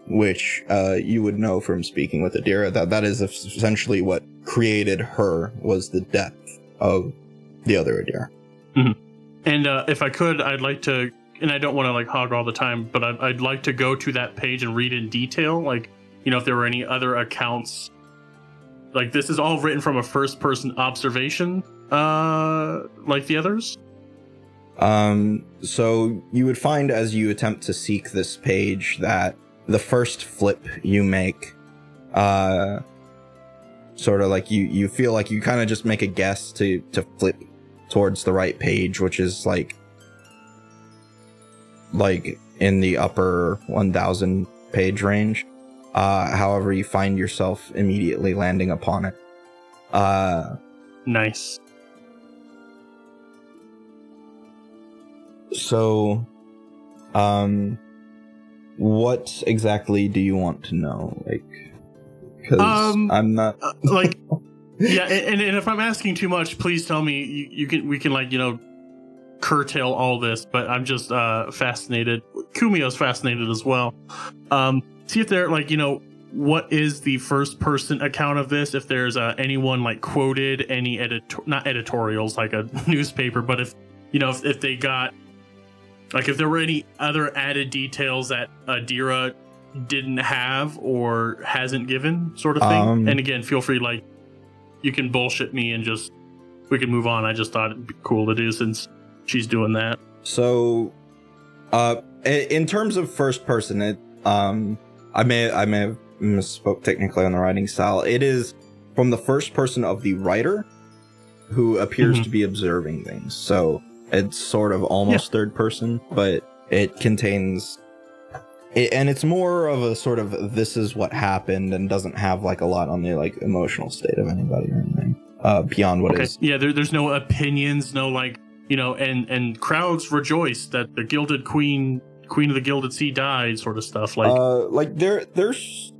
Which uh, you would know from speaking with Adira that that is essentially what created her was the death of the other Adira. And uh, if I could, I'd like to, and I don't want to like hog all the time, but I'd, I'd like to go to that page and read in detail, like you know, if there were any other accounts. Like this is all written from a first-person observation, uh, like the others. Um, so you would find as you attempt to seek this page that the first flip you make, uh, sort of like you you feel like you kind of just make a guess to to flip towards the right page, which is like like in the upper 1000 page range. Uh, however, you find yourself immediately landing upon it. Uh, Nice. So, um, what exactly do you want to know? Like, because Um, I'm not. Uh, like, (laughs) yeah, and, and if I'm asking too much, please tell me. You, you can we can like you know curtail all this, but I'm just uh fascinated. Kumiho's fascinated as well. Um, see if there like you know what is the first person account of this if there's uh, anyone like quoted any edit not editorials like a (laughs) newspaper but if you know if, if they got like if there were any other added details that adira didn't have or hasn't given sort of thing Um, and again feel free like you can bullshit me and just we can move on i just thought it'd be cool to do since she's doing that So, uh, in terms of first person, it um, I may I may have misspoke technically on the writing style. It is from the first person of the writer, who appears Mhm. to be observing things. So it's sort of almost third person, but it contains. It, and it's more of a sort of this is what happened and doesn't have like a lot on the like emotional state of anybody or anything uh beyond what is Okay. Yeah, there, there's no opinions, no like you know, and and crowds rejoice that the Gilded Queen, Queen of the Gilded Sea, died, sort of stuff. Like, uh like there there's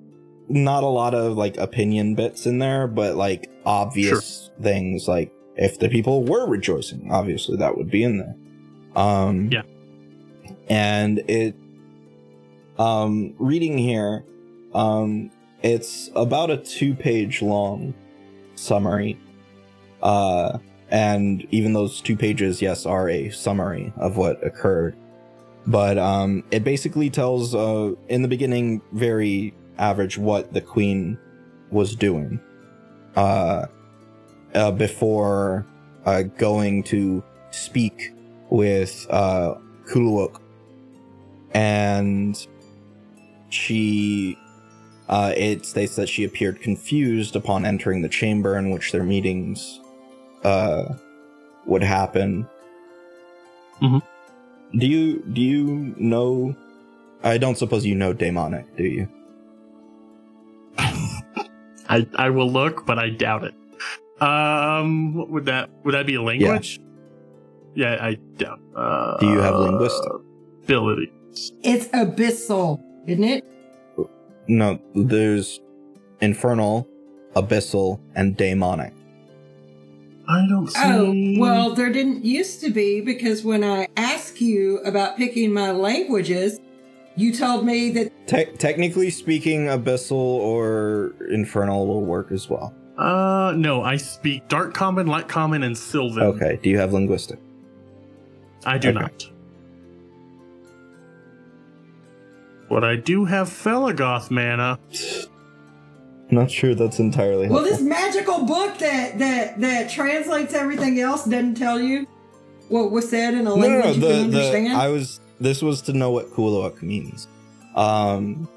not a lot of like opinion bits in there but like obvious things like if the people were rejoicing obviously that would be in there. Um Yeah. and it um reading here um it's about a two page long summary uh and even those two pages yes are a summary of what occurred. But um it basically tells uh in the beginning very average what the queen was doing. Uh, uh before uh going to speak with uh Kuluk and she uh it states that she appeared confused upon entering the chamber in which their meetings uh would happen Mhm. do you do you know i don't suppose you know demonic do you (laughs) I I will look, but I doubt it. Um, what would that would that be a language? Yeah, I doubt. Uh, Do you have linguistic? ability? It's abyssal, isn't it? no there's infernal abyssal and demonic I don't see. Oh, well, there didn't used to be because when I asked you about picking my languages, you told me that Te- technically speaking abyssal or infernal will work as well Uh, no, I speak Dark Common, Light Common, and Sylvan. okay do you have linguistic I do Okay. not. But I do have Felagoth mana. not sure that's entirely well, this magical book that that that translates everything else doesn't tell you what was said in a no, no, language no. you The, can the, understand. I was. This was to know what Kuluk means. Um,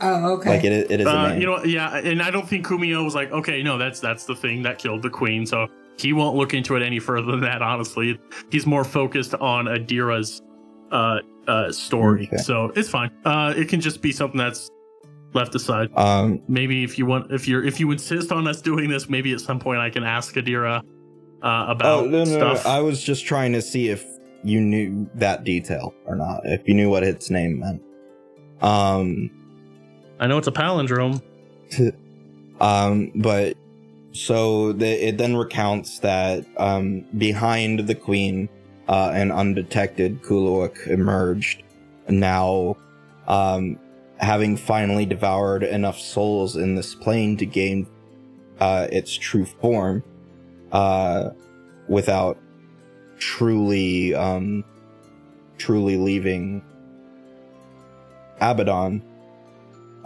oh, okay. like it, it is a Uh, name. you know, yeah, and I don't think Kumiho was like, okay, no, that's that's the thing that killed the queen, so he won't look into it any further than that. Honestly, he's more focused on Adira's uh, uh, story, Okay. so it's fine. Uh, it can just be something that's left aside. um, Maybe if you want, if you're if you insist on us doing this, maybe at some point I can ask Adira uh, about oh no, no, no, stuff. I was just trying to see if you knew that detail or not. If you knew what its name meant. Um, I know it's a palindrome. (laughs) um, but so the, it then recounts that um, behind the queen, uh, an undetected Kuluk emerged. Now, um, having finally devoured enough souls in this plane to gain uh, its true form, uh, without truly, um, truly leaving Abaddon.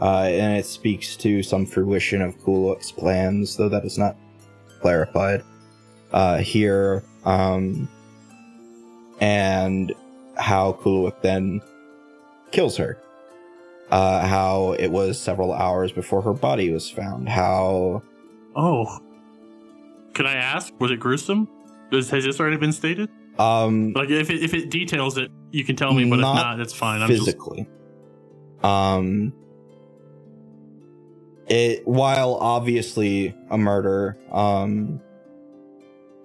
Uh, and it speaks to some fruition of Kuluk's plans, though that is not clarified uh, here. Um, and how Kuluk then kills her. Uh, how it was several hours before her body was found. How Oh. Can I ask? Was it gruesome? Does, has this already been stated? um Like, if it, if it details it, you can tell me. But if not, that's fine. I'm just physically. Um it while obviously a murder, um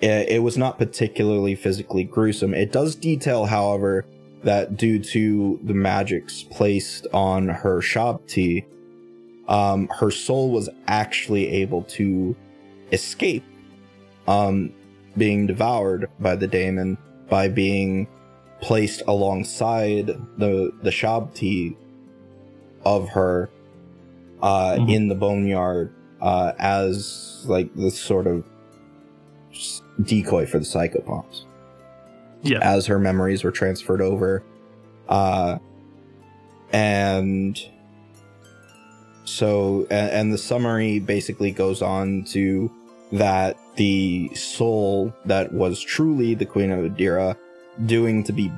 it, it was not particularly physically gruesome. It does detail, however, that due to the magics placed on her Shabti, um, her soul was actually able to escape um, being devoured by the daemon by being placed alongside the the Shabti of her uh, Mhm. in the boneyard uh, as like this sort of decoy for the psychopaths yeah. as her memories were transferred over. Uh, and so, and, and the summary basically goes on to that the soul that was truly the Queen of Adira, doing to be,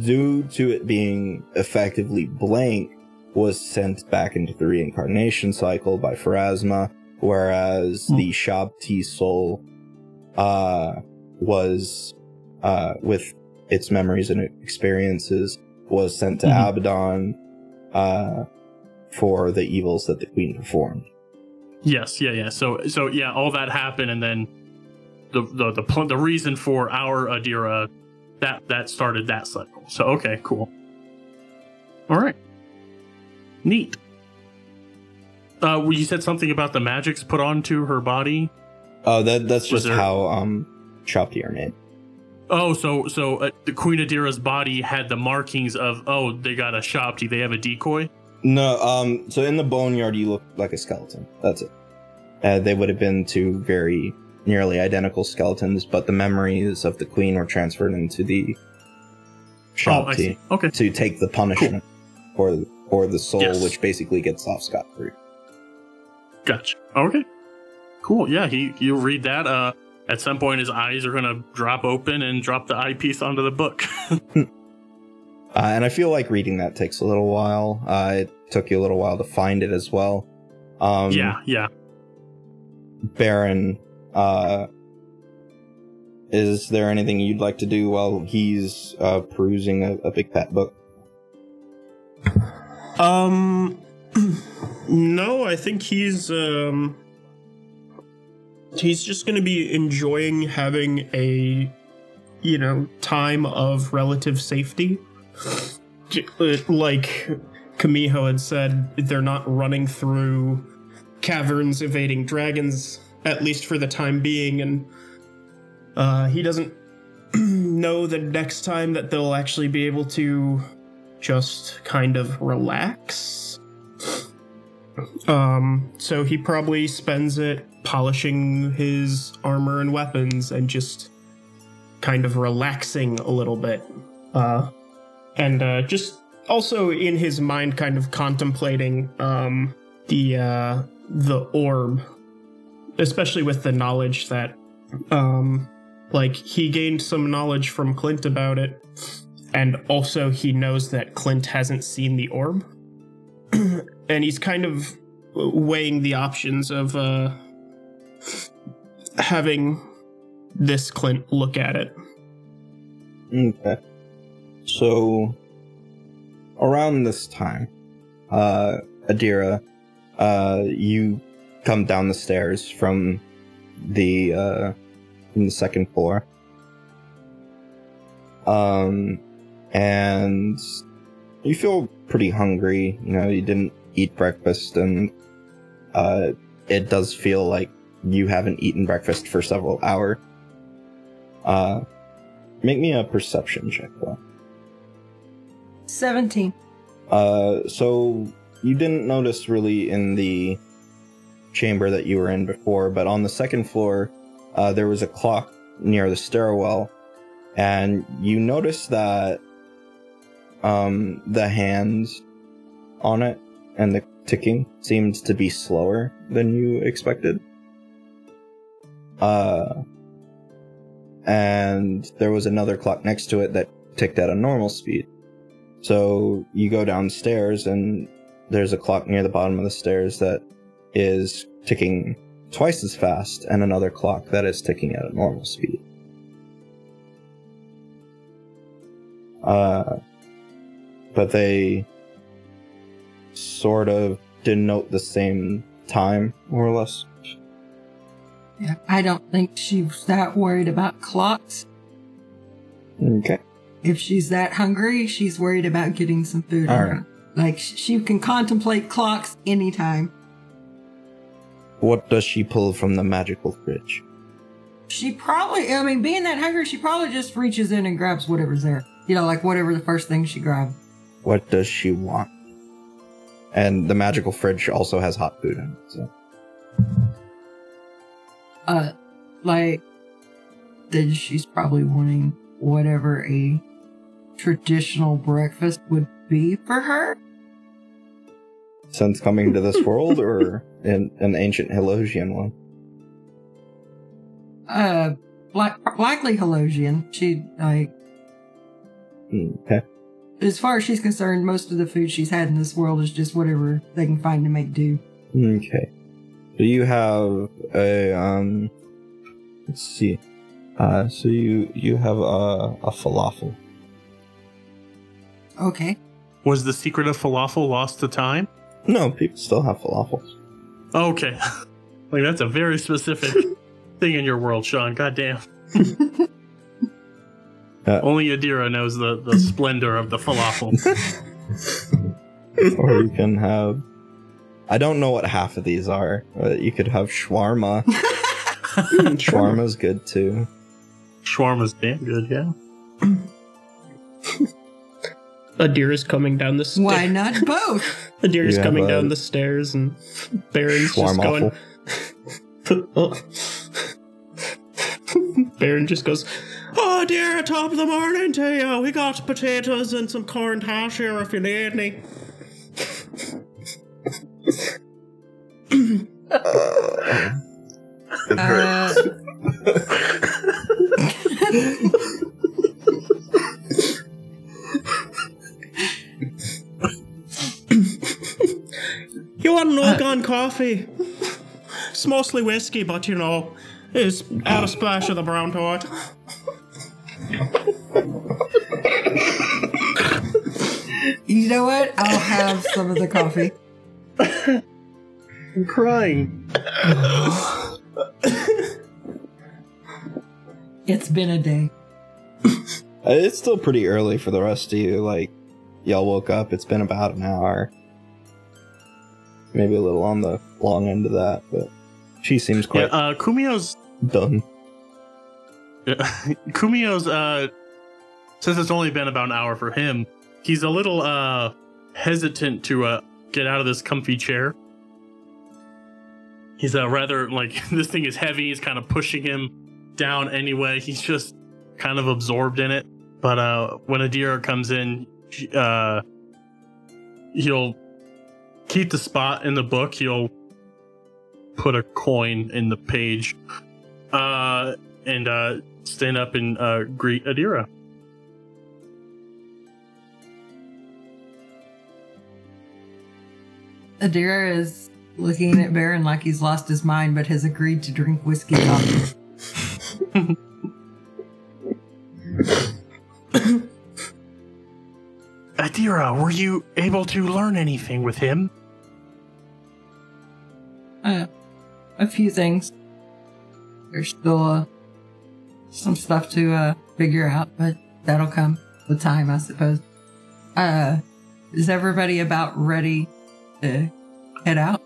due to it being effectively blank, was sent back into the reincarnation cycle by Pharasma, whereas Hmm. the Shabti soul, uh, was uh, with its memories and experiences, was sent to Mhm. Abaddon uh, for the evils that the queen performed. Yes, yeah, yeah. So, so yeah, all that happened, and then the the the pl- the reason for our Adira that that started that cycle. So, okay, cool. All right, neat. Uh, you said something about the magics put onto her body. Oh, that that's just there- how um, Shabti are made. Oh, so so uh, the Queen Adira's body had the markings of oh they got a Shabti, they have a decoy. No, um, so in the boneyard, you look like a skeleton. That's it. Uh, they would have been two very nearly identical skeletons, but the memories of the queen were transferred into the Oh, I Shabti see. Okay, to take the punishment or or the soul, Yes. which basically gets off scot free. gotcha. Okay, cool. Yeah, he you read that. Uh, at some point his eyes are gonna drop open and drop the eyepiece onto the book. (laughs) Uh, and I feel like reading that takes a little while. Uh, it took you a little while to find it as well. Um, yeah, yeah. Baron, uh, is there anything you'd like to do while he's uh, perusing a, a big fat book? Um, (clears throat) no, I think he's um, he's just going to be enjoying having a, you know, time of relative safety. Like Kumiho had said, they're not running through caverns evading dragons, at least for the time being, and uh, he doesn't (clears throat) know the next time that they'll actually be able to just kind of relax. Um, so he probably spends it polishing his armor and weapons and just kind of relaxing a little bit. Uh, and uh, just also in his mind, kind of contemplating um, the uh, the orb, especially with the knowledge that, um, like he gained some knowledge from Clint about it, and also he knows that Clint hasn't seen the orb, (clears throat) and he's kind of weighing the options of uh, having this Clint look at it. Okay. So, around this time, uh, Adira, uh, you come down the stairs from the, uh, from the second floor. Um, and you feel pretty hungry. You know, you didn't eat breakfast and, uh, it does feel like you haven't eaten breakfast for several hours. Uh, Make me a perception check, though. 17. Uh, so you didn't notice really in the chamber that you were in before, but on the second floor, uh, there was a clock near the stairwell, and you notice that um, the hands on it and the ticking seemed to be slower than you expected. Uh, and there was another clock next to it that ticked at a normal speed. So you go downstairs, and there's a clock near the bottom of the stairs that is ticking twice as fast, and another clock that is ticking at a normal speed. Uh, but they sort of denote the same time, more or less. Yeah, I don't think she's that worried about clocks. Okay. If she's that hungry, she's worried about getting some food. All right. Like she can contemplate clocks anytime. What does she pull from the magical fridge? She probably, I mean, being that hungry, she probably just reaches in and grabs whatever's there. You know, like whatever the first thing she grabbed. What does she want? And the magical fridge also has hot food in it. So. Uh, like, then she's probably wanting whatever a traditional breakfast would be for her. Since coming to this (laughs) world, or in an ancient Helosian one? Uh, like, likely Helosian. She, like, Hmm, Okay. as far as she's concerned, most of the food she's had in this world is just whatever they can find to make do. Okay. So you have a um. Let's see. Uh, so you you have a a falafel. Okay. Was the secret of falafel lost to time? No, people still have falafels. Okay. (laughs) like that's a very specific (laughs) thing in your world, Sean. God damn. (laughs) Uh, Only Adira knows the, the splendor of the falafel. (laughs) or you can have. I don't know what half of these are, but you could have shawarma. (laughs) Shawarma's good too. Shawarma's damn good, yeah. (laughs) Adira's coming down the stairs. Why not both? Adira's You have coming a down the stairs, and Baron's just going. Shawarma. Baron just goes, Oh dear, top of the morning to you. We got potatoes and some corned hash here if you need any. Uh, You want an old gun coffee? It's mostly whiskey, but you know, it's add a splash of the brown to it. You know what? I'll have some of the coffee. I'm crying. It's been a day. Uh, It's still pretty early for the rest of you. Like, y'all woke up. It's been about an hour. Maybe a little on the long end of that, but she seems Yeah, quite uh, Kumiho's done. Yeah, (laughs) Kumiho's uh since it's only been about an hour for him, he's a little uh hesitant to uh get out of this comfy chair. He's uh rather like (laughs) this thing is heavy, he's kind of pushing him down anyway. He's just kind of absorbed in it. But uh when Adira comes in, uh he'll keep the spot in the book. He'll put a coin in the page. Uh and uh, stand up and uh, greet Adira. Adira is looking at Baron like he's lost his mind, but has agreed to drink whiskey coffee. (coughs) Adira, were you able to learn anything with him? Uh, a few things. There's still uh, some stuff to uh, figure out, but that'll come with time, I suppose. Uh, is everybody about ready to head out?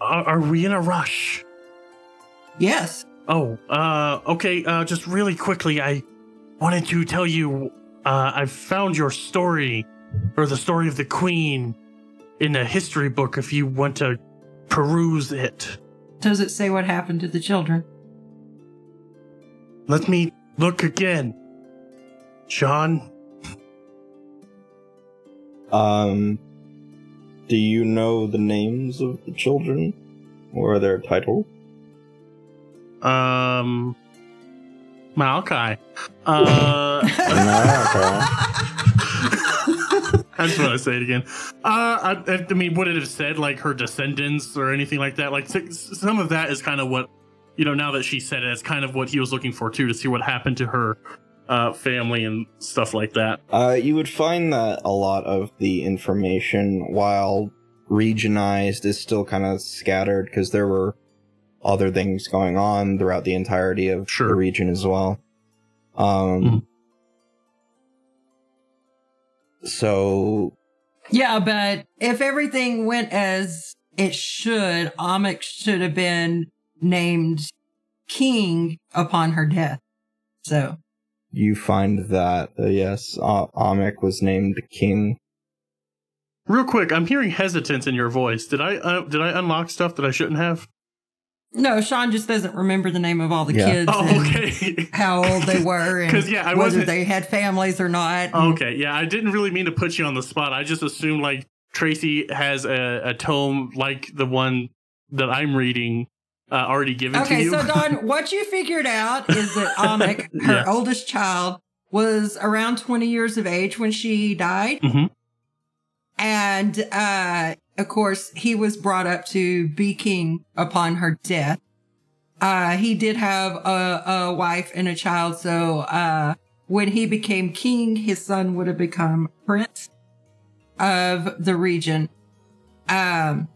Are, are we in a rush? Yes. Oh, uh, okay, uh, just really quickly, I wanted to tell you, uh, I found your story or the story of the queen in a history book if you want to peruse it. Does it say what happened to the children? Let me look again. Sean, Um, do you know the names of the children or their title? um, Malachi. Uh, (laughs) (laughs) I just want to say it again. Uh, I, I mean, would it have said like her descendants or anything like that? Like some of that is kind of what you know. Now that she said it, it's kind of what he was looking for too, to see what happened to her uh, family and stuff like that. Uh, you would find that a lot of the information, while regionized, is still kind of scattered because there were other things going on throughout the entirety of Sure. the region as well. Um, Mhm. so Yeah, but if everything went as it should, Amik should have been named king upon her death. So, you find that uh, yes, uh, Amik was named king. Real quick, I'm hearing hesitance in your voice. Did I uh, did I unlock stuff that I shouldn't have? no, Sean just doesn't remember the name of all the Yeah. kids Oh, and okay. (laughs) how old they were and 'Cause, yeah, I whether wasn't- they had families or not. okay, yeah, I didn't really mean to put you on the spot. I just assumed like Tracy has a, a tome like the one that I'm reading uh, already given to you. Okay, so Don, (laughs) what you figured out is that Amik, (laughs) her Yeah. oldest child, was around 20 years of age when she died. Mhm. And, uh, of course, he was brought up to be king upon her death. Uh, he did have a, a wife and a child. So, uh, when he became king, his son would have become prince of the region. Um,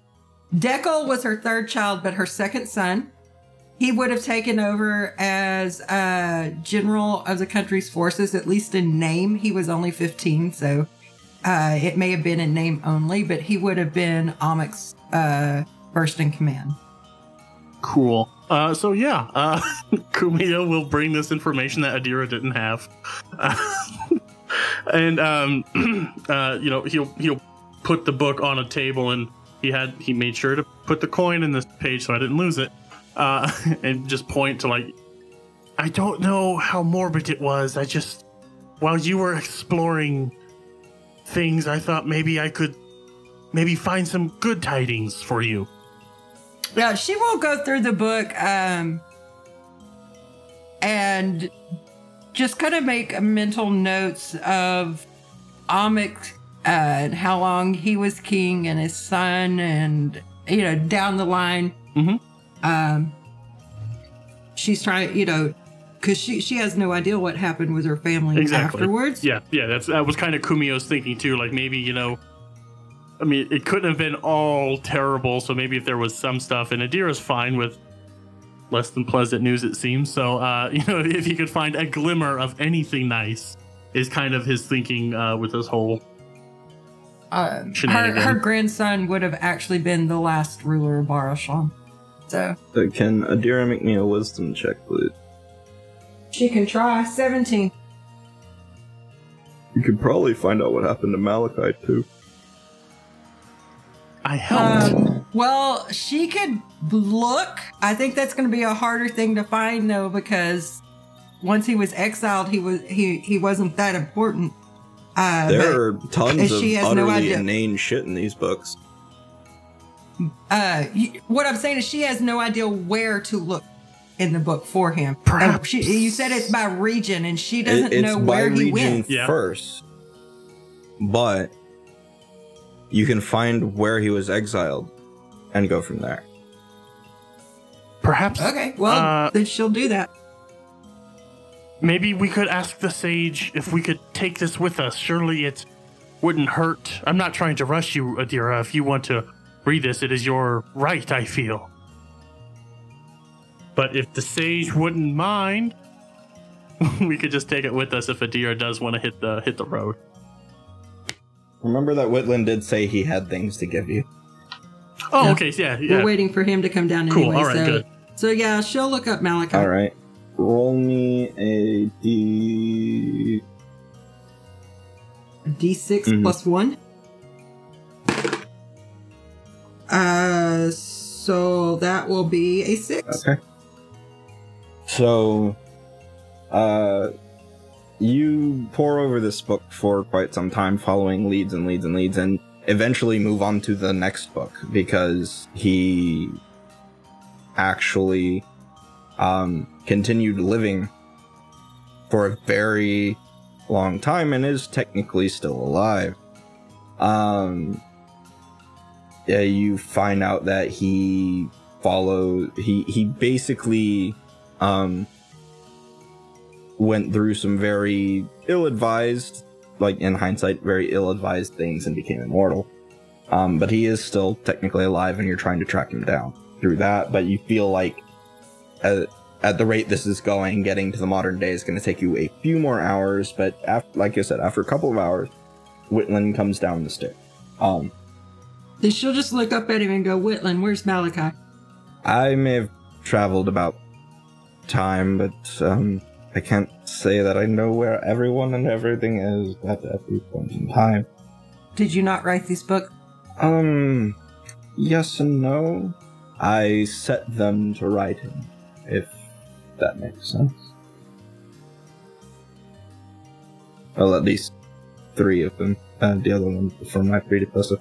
Dekel was her third child, but her second son. He would have taken over as uh, general of the country's forces, at least in name. He was only 15, so uh, it may have been in name only, but he would have been Amik's uh, first in command. Cool. Uh, so yeah, uh, (laughs) Kumiho will bring this information that Adira didn't have, (laughs) and um, (clears throat) uh, you know he'll he'll put the book on a table, and he had he made sure to put the coin in this page so I didn't lose it, uh, (laughs) and just point to like, I don't know how morbid it was. I just while you were exploring things, I thought maybe I could maybe find some good tidings for you. Yeah, she will go through the book um, and just kind of make mental notes of Amik uh, and how long he was king and his son, and you know down the line. Mhm. Um, she's trying, you know, because she she has no idea what happened with her family Exactly. afterwards. Yeah, yeah, that's that was kind of Kumiho's thinking too. Like maybe you know, I mean, it couldn't have been all terrible. So maybe if there was some stuff, and Adira's fine with less than pleasant news, it seems. So uh, (laughs) you know, if he could find a glimmer of anything nice, is kind of his thinking uh, with this whole. Um, her, her grandson would have actually been the last ruler of Barashan. So Uh, can Adira make me a wisdom check, please? she can try 17. You could probably find out what happened to Malachi too. I helped. Um, well, she could look. I think that's going to be a harder thing to find though, because once he was exiled, he was he he wasn't that important. Uh, but, There are tons of she has no utterly idea. inane shit in these books. uh, what I'm saying is she has no idea where to look in the book for him. Perhaps- she, you said it's by region, and she doesn't it's know by where he went. First, but you can find where he was exiled and go from there. Perhaps. Okay, well Uh, then she'll do that. Maybe we could ask the sage if we could take this with us. Surely it wouldn't hurt. I'm not trying to rush you, Adira. If you want to read this, it is your right, I feel. But if the sage wouldn't mind, (laughs) we could just take it with us if Adira does want to hit the hit the road. Remember that Whitland did say he had things to give you. Oh, Yeah. okay, yeah, We're waiting for him to come down Cool, anyway. all right, so, good. So yeah, she'll look up Malachi. All right, roll me a d. d6 Mhm. plus one. Uh, so that will be a six. Okay. So, uh, you pour over this book for quite some time, following leads and leads and leads, and eventually move on to the next book because he actually um, continued living for a very long time and is technically still alive. Um, yeah, you find out that he followed he he basically um went through some very ill-advised like in hindsight very ill-advised things and became immortal um but he is still technically alive and you're trying to track him down through that but you feel like at, at the rate this is going getting to the modern day is going to take you a few more hours but after like i said after a couple of hours whitland comes down the stairs um Then she'll just look up at him and go, Whitland, where's Malachi? I may have traveled about time, but um, I can't say that I know where everyone and everything is at every point in time. Did you not write this book? Um, yes and no. I set them to writing, if that makes sense. Well, at least three of them. Uh, the other one from my predecessor.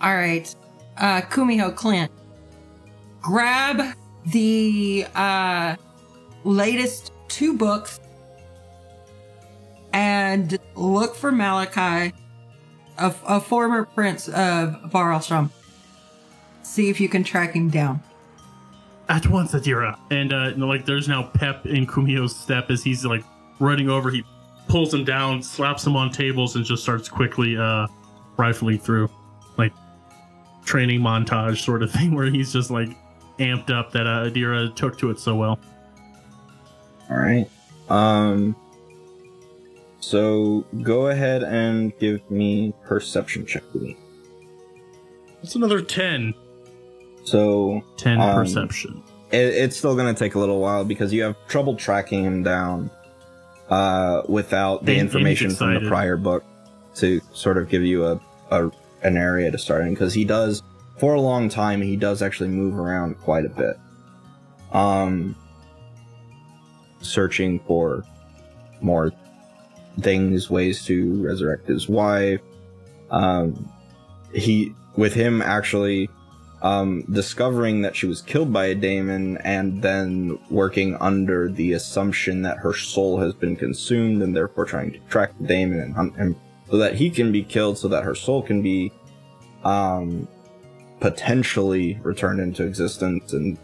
All right. Uh, Kumiho Clint, grab the uh, latest two books and look for Malachi, a, a former prince of Baralsham. See if you can track him down. At once, Adira. And uh, like, there's now pep in Kumiho's step as he's like running over. He pulls him down, slaps him on tables, and just starts quickly uh, rifling through, like training montage sort of (laughs) thing, where he's just like amped up that uh, Adira took to it so well. All right. Um. So go ahead and give me perception check me. It's another 10. So 10 Um, perception. it, it's still going to take a little while because you have trouble tracking him down uh, without the And- and information from the prior book to sort of give you a, a an area to start in because he does for a long time he does actually move around quite a bit. Um searching for more things ways to resurrect his wife. Um he with him actually um, discovering that she was killed by a daemon and then working under the assumption that her soul has been consumed and therefore trying to track the daemon and hunt him so that he can be killed so that her soul can be um, potentially returned into existence and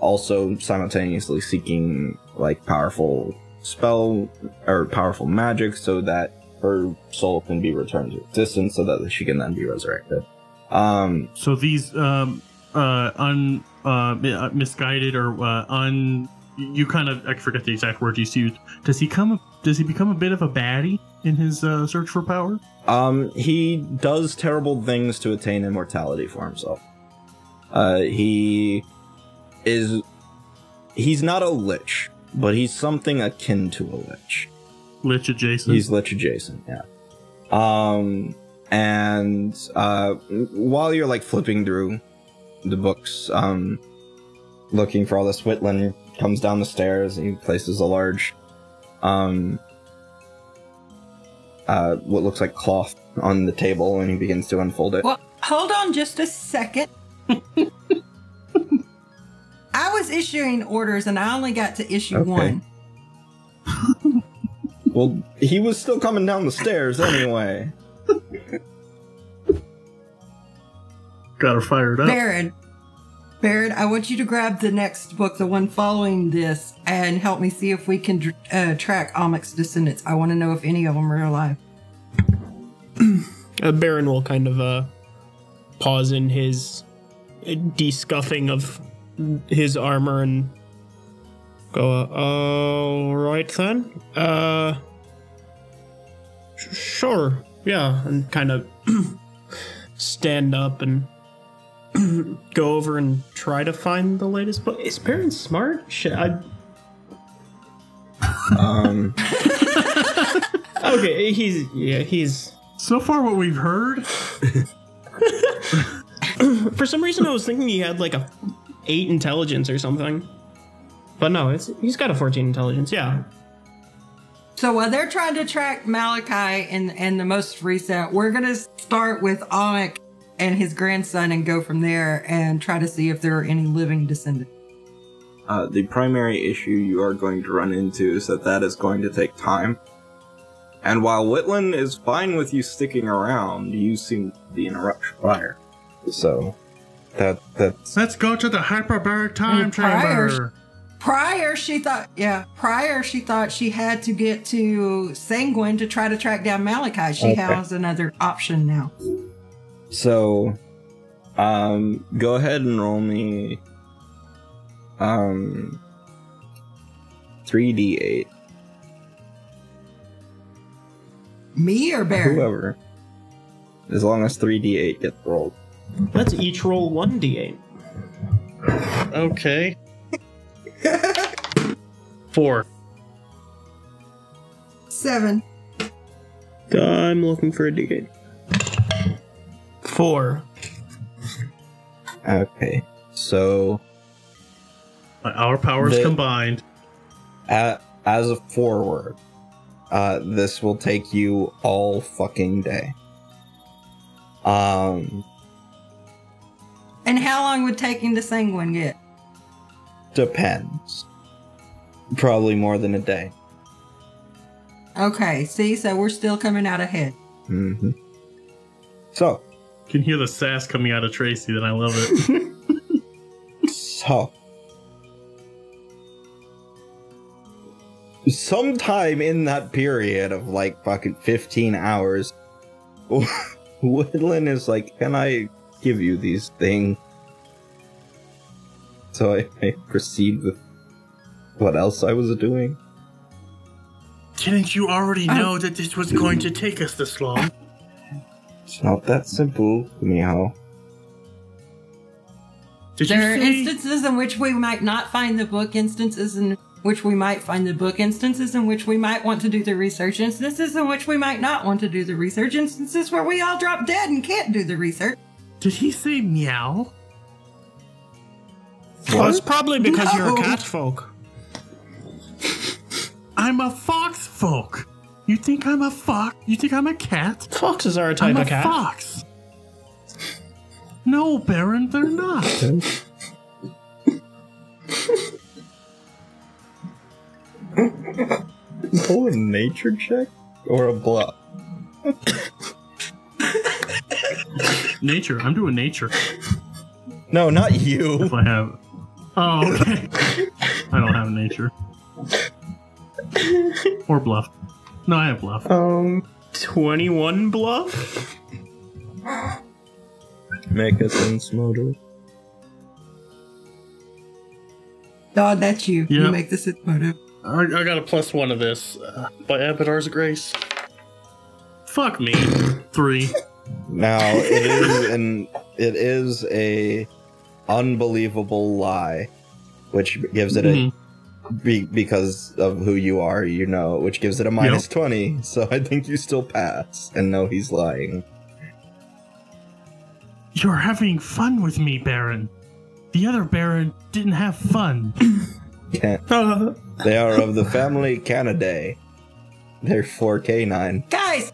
also simultaneously seeking like powerful spell or powerful magic so that her soul can be returned to existence so that she can then be resurrected um So these um uh un uh uh, misguided or uh, un you kind of I forget the exact word you used. Does he come does he become a bit of a baddie in his uh, search for power? Um, he does terrible things to attain immortality for himself. Uh, he is. He's not a lich, but he's something akin to a lich. Lich adjacent. He's lich adjacent, yeah. Um, and uh, while you're like flipping through the books, um, looking for all this, Whitland comes down the stairs and he places a large, um, uh, what looks like cloth on the table and he begins to unfold it. Well, hold on just a second. (laughs) I was issuing orders and I only got to issue Okay. one. (laughs) Well, he was still coming down the stairs anyway. Got her fired up. Baron, Baron, I want you to grab the next book, the one following this, and help me see if we can uh, track Amek's descendants. I want to know if any of them are alive. Uh, Baron will kind of uh, pause in his uh, descuffing of his armor and go, uh, all right then. Uh, sh- sure, yeah, and kind of (clears throat) stand up and (clears throat) go over and try to find the latest book. Is Baron smart? Shit, I. Um, (laughs) Okay, he's yeah, he's. So far, what we've heard, (laughs) For some reason, I was thinking he had like a eight intelligence or something, but no, it's he's got a fourteen intelligence. Yeah. So while they're trying to track Malachi and and the most recent, we're gonna start with Anik and his grandson and go from there and try to see if there are any living descendants. Uh, the primary issue you are going to run into is that that is going to take time. And while Whitland is fine with you sticking around, you seem to be interruption fire. So that that's let's go to the hyperbaric time And prior- chamber. Prior, she thought, yeah, prior she thought she had to get to Sanguine to try to track down Malachi. She Okay. has another option now. So. Um, go ahead and roll me. Um. Three d eight. Me or Baron? Whoever. As long as three d eight gets rolled. Let's each roll one d8. Okay. (laughs) Four. Seven. I'm looking for a d8. Four. Okay. So Our powers The- combined. a as a forward, uh, this will take you all fucking day. Um, And how long would taking to Sanguine get? depends. Probably more than a day. Okay, see, so we're still coming out ahead. Mm-hmm. So, Can hear the sass coming out of Tracy, then I love it. (laughs) so. Sometime in that period of like fucking 15 hours, (laughs) Whitland is like, Can I give you these things? So I may proceed with what else I was doing. Didn't you already know that this was going to take us this long? It's not that simple, Miho. Did There are you say? instances in which we might not find the book, instances in which we might find the book, instances in which we might want to do the research, instances in which we might not want to do the research, instances where we all drop dead and can't do the research. Did he say meow? Well, it's probably because you're a cat folk. I'm a fox folk. You think I'm a fox? You think I'm a cat? Foxes are a type I'm a of cat. fox. No, Baron, they're not. Pull a nature check or a bluff? Nature. I'm doing nature. No, not you. If I have. Oh, okay. I don't have nature. Or bluff. No, I have bluff. Um, 21 bluff? Make a sense motor. Dog, that's you. You Yep. make this motive. I, I got a plus one of this uh, by Abadar's grace. Fuck me. (coughs) Three. Now it is an it is a unbelievable lie, which gives it Mhm. A be, because of who you are, you know, which gives it a minus twenty. So I think you still pass and know he's lying. You're having fun with me, Baron. The other Baron didn't have fun. (laughs) Can't. Uh, (laughs) They are of the family Canidae. They're four canine. Guys!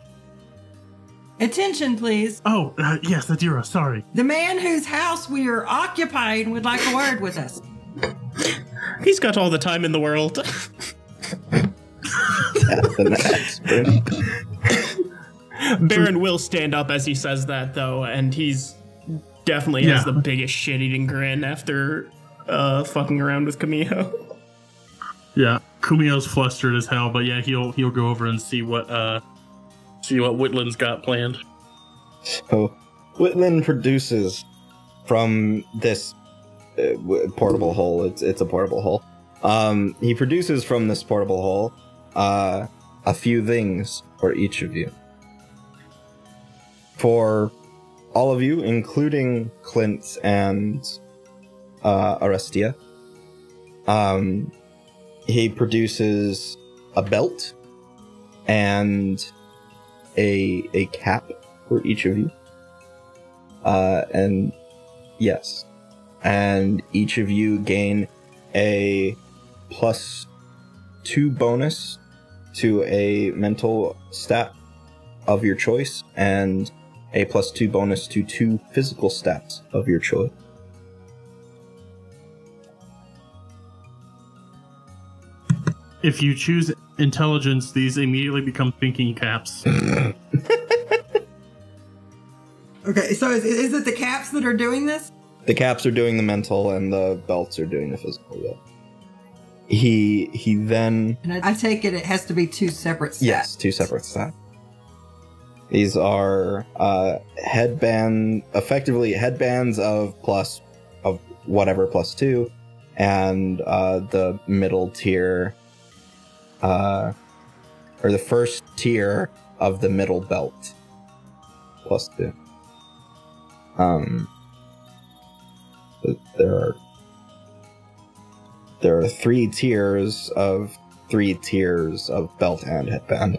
Attention, please. Oh, uh, yes, Adira, sorry. The man whose house we are occupying would like a word with us. He's got all the time in the world. That's an aspirin. Baron will stand up as he says that, though, and he's definitely has the biggest shit-eating grin after uh, fucking around with Camille. Yeah, Kumiho's flustered as hell, but yeah, he'll he'll go over and see what uh see what Whitland's got planned. So, Whitland produces from this w- portable hole. It's it's a portable hole. Um, he produces from this portable hole uh, a few things for each of you. For all of you, including Clint and uh, Arestia, um, he produces a belt and a a cap for each of you. Uh, and yes, and each of you gain a plus two bonus to a mental stat of your choice and a plus two bonus to two physical stats of your choice. If you choose intelligence, these immediately become thinking caps. (laughs) Okay, so is, is it the caps that are doing this? The caps are doing the mental and the belts are doing the physical, yeah. He he then And I, I take it it has to be two separate stats. Yes, two separate stats. These are uh, headband, effectively headbands of plus of whatever plus two, and uh, the middle tier, uh, or the first tier of the middle belt plus two. Um, there are there are three tiers of three tiers of belt and headband.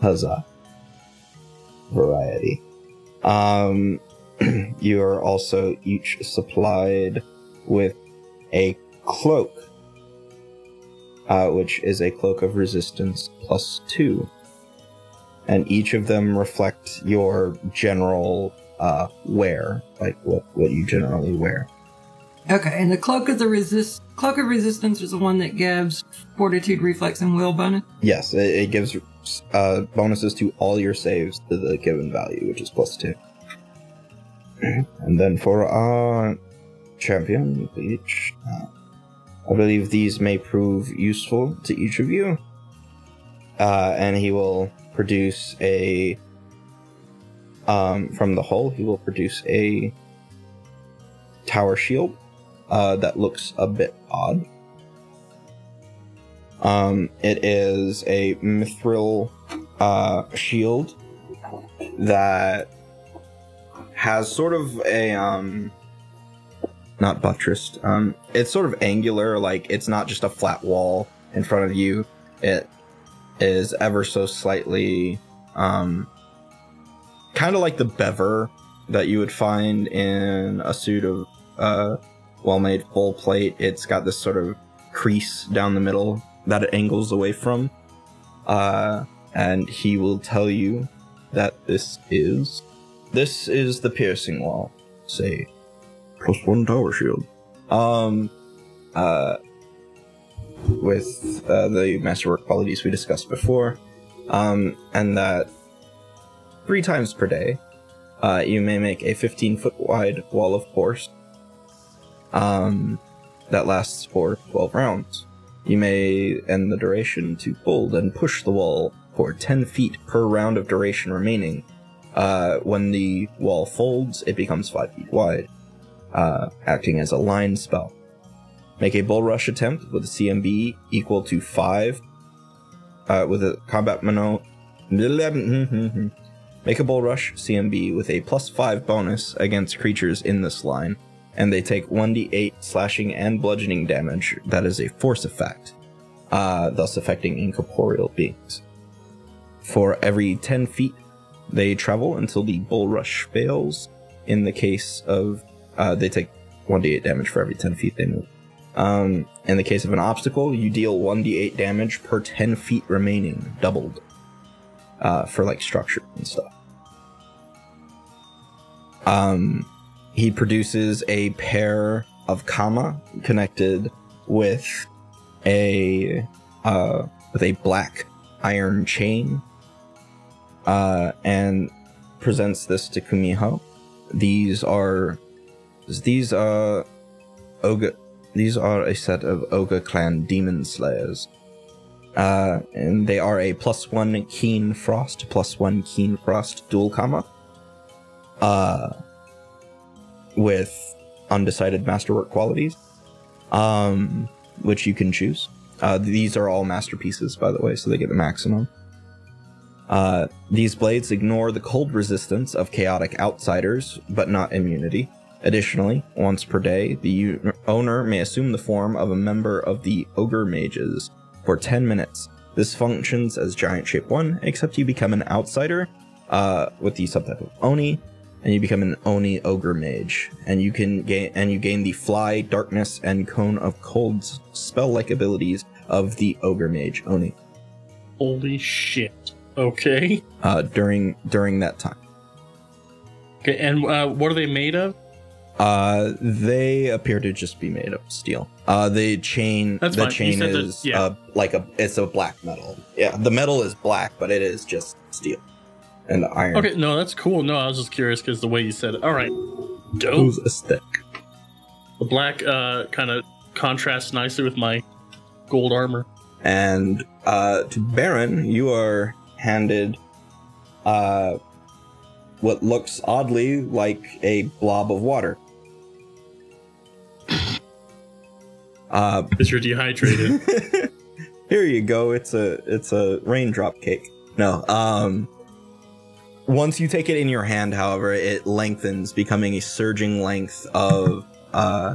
Huzzah. Variety. Um, (clears throat) you are also each supplied with a cloak, uh, which is a cloak of resistance plus two. And each of them reflect your general uh, wear, like what, what you generally wear. Okay, and the cloak of the resist cloak of resistance is the one that gives fortitude, reflex, and will bonus. Yes, it, it gives uh, bonuses to all your saves to the given value, which is plus two. (clears throat) and then for our champion, each, uh, I believe these may prove useful to each of you. Uh, and he will produce a. Um, from the hull, he will produce a tower shield uh, that looks a bit odd. Um, it is a mithril uh, shield that has sort of a um, not buttressed. Um, it's sort of angular, like it's not just a flat wall in front of you. It is ever so slightly um, kind of like the bevor that you would find in a suit of uh, well-made full plate. It's got this sort of crease down the middle that it angles away from. Uh, and he will tell you that this is this is the piercing wall. Say plus one tower shield. Um uh with uh, the masterwork qualities we discussed before. Um and that three times per day uh, you may make a 15 foot wide wall of force um, that lasts for 12 rounds. You may end the duration to hold and push the wall for 10 feet per round of duration remaining. Uh, when the wall folds, it becomes 5 feet wide, uh, acting as a line spell. Make a bull rush attempt with a CMB equal to 5, uh, with a combat minnow. (laughs) Make a bull rush CMB with a plus 5 bonus against creatures in this line and they take 1d8 slashing and bludgeoning damage that is a force effect, uh, thus affecting incorporeal beings. For every 10 feet they travel until the bull rush fails. In the case of, uh, they take 1d8 damage for every 10 feet they move. Um, in the case of an obstacle, you deal 1d8 damage per 10 feet remaining, doubled, uh, for like structure and stuff. Um, he produces a pair of kama connected with a uh, with a black iron chain, uh, and presents this to Kumiho. These are these are Oga. These are a set of Oga clan demon slayers. Uh, and they are a plus one keen frost, plus one keen frost dual kama. Uh, with undecided masterwork qualities, um, which you can choose. Uh, these are all masterpieces, by the way, so they get the maximum. Uh, these blades ignore the cold resistance of chaotic outsiders, but not immunity. Additionally, once per day, the owner may assume the form of a member of the Ogre Mages, for 10 minutes. This functions as Giant Shape 1, except you become an outsider uh, with the subtype of Oni, and you become an Oni Ogre Mage. And you can gain and you gain the Fly, Darkness, and Cone of Cold's spell-like abilities of the Ogre Mage Oni Holy shit. Okay. uh, during during that time. Okay, and uh, what are they made of? Uh, they appear to just be made of steel. Uh, the chain, That's the fine. Chain is yeah. uh, like a, it's a black metal. Yeah, the metal is black, but it is just steel and iron. Okay, no, that's cool. No, I was just curious because the way you said it. All right. Dope. Who's aesthetic? The black uh, kind of contrasts nicely with my gold armor. And uh, to Baron, you are handed uh, what looks oddly like a blob of water. (laughs) Uh, Because you're dehydrated. (laughs) Here you go. It's a it's a raindrop cake. No. Um once you take it in your hand, however, it lengthens, becoming a surging length of uh,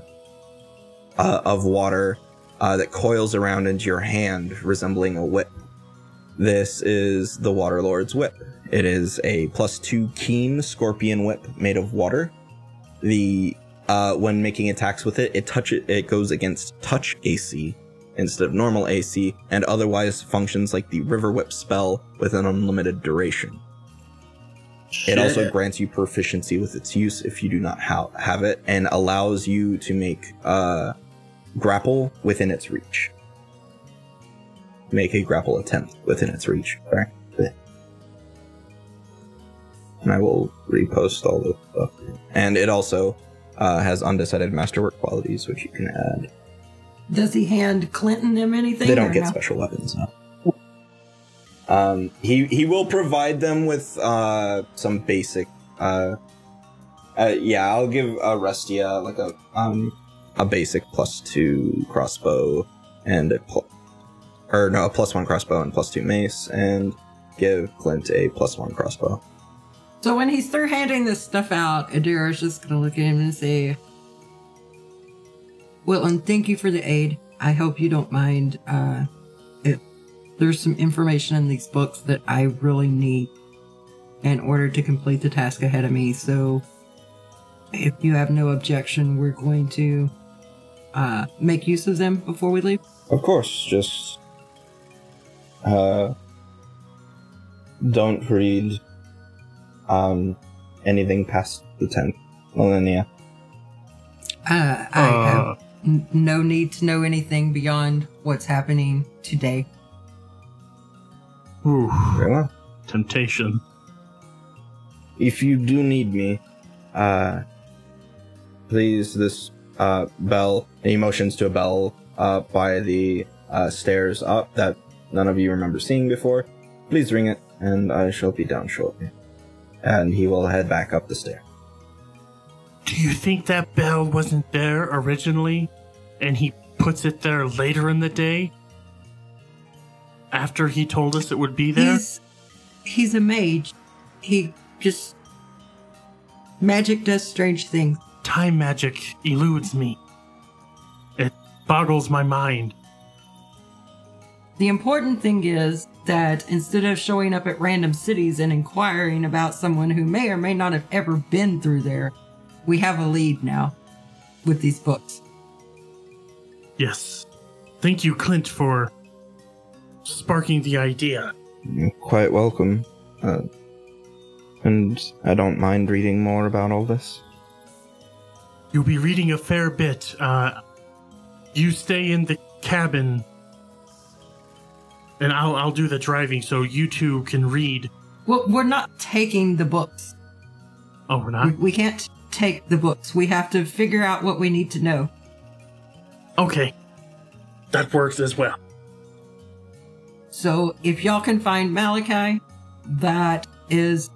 uh of water uh, that coils around into your hand, resembling a whip. This is the Waterlord's whip. It is a plus two keen scorpion whip made of water. The uh, when making attacks with it, it touch it, it goes against touch AC instead of normal AC, and otherwise functions like the River Whip spell with an unlimited duration. It also grants you proficiency with its use if you do not ha- have it, and allows you to make uh, grapple within its reach. Make a grapple attempt within its reach. Sorry. And I will repost all the stuff. And it also uh, has undecided masterwork qualities, which you can add. Does he hand Clinton him anything? They don't get no? special weapons. No. Um, he he will provide them with uh some basic uh, uh yeah I'll give uh, Restia like a um a basic plus two crossbow and a pl- or no a plus one crossbow and plus two mace and give Clint a plus one crossbow. So when he's through handing this stuff out, Adira's just gonna look at him and say, Wilton, thank you for the aid. I hope you don't mind. Uh, there's some information in these books that I really need in order to complete the task ahead of me. So if you have no objection, we're going to uh, make use of them before we leave. Of course, just uh don't read um anything past the tenth millennia. Uh, I have n- no need to know anything beyond what's happening today. Ooh, Very well. temptation. If you do need me, uh please this uh bell he motions to a bell uh by the uh stairs up that none of you remember seeing before. Please ring it and I shall be down shortly. And he will head back up the stair. Do you think that bell wasn't there originally and he puts it there later in the day? After he told us it would be there? He's he's a mage. He just magic does strange things. Time magic eludes me. It boggles my mind. The important thing is that instead of showing up at random cities and inquiring about someone who may or may not have ever been through there, we have a lead now with these books. Yes. Thank you, Clint, for sparking the idea. You're quite welcome. Uh, and I don't mind reading more about all this. You'll be reading a fair bit. Uh, you stay in the cabin, and I'll I'll do the driving, so you two can read. Well, we're not taking the books. Oh, we're We, not. we can't take the books. We have to figure out what we need to know. Okay, that works as well. So if y'all can find Malachi, that is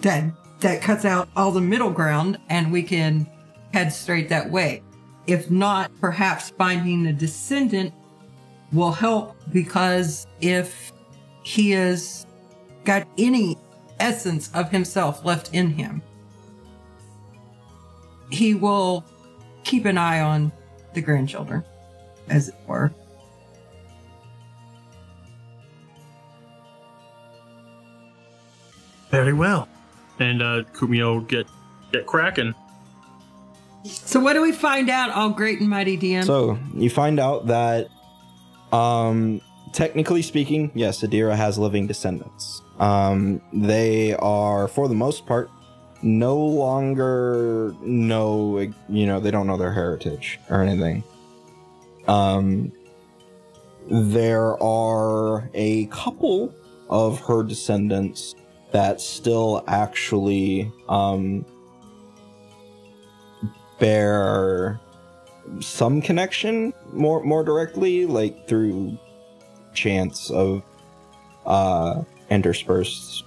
that that cuts out all the middle ground and we can head straight that way. If not, perhaps finding a descendant will help because if he has got any essence of himself left in him, he will keep an eye on the grandchildren, as it were. Very well. And uh, Kumiho get get cracking. So what do we find out, all great and mighty DM? So you find out that, um, technically speaking, yes, Adira has living descendants. Um, they are, for the most part, no longer know, you know, they don't know their heritage or anything. Um, there are a couple of her descendants that still actually, um, bear some connection more more directly like through chance of uh interspersed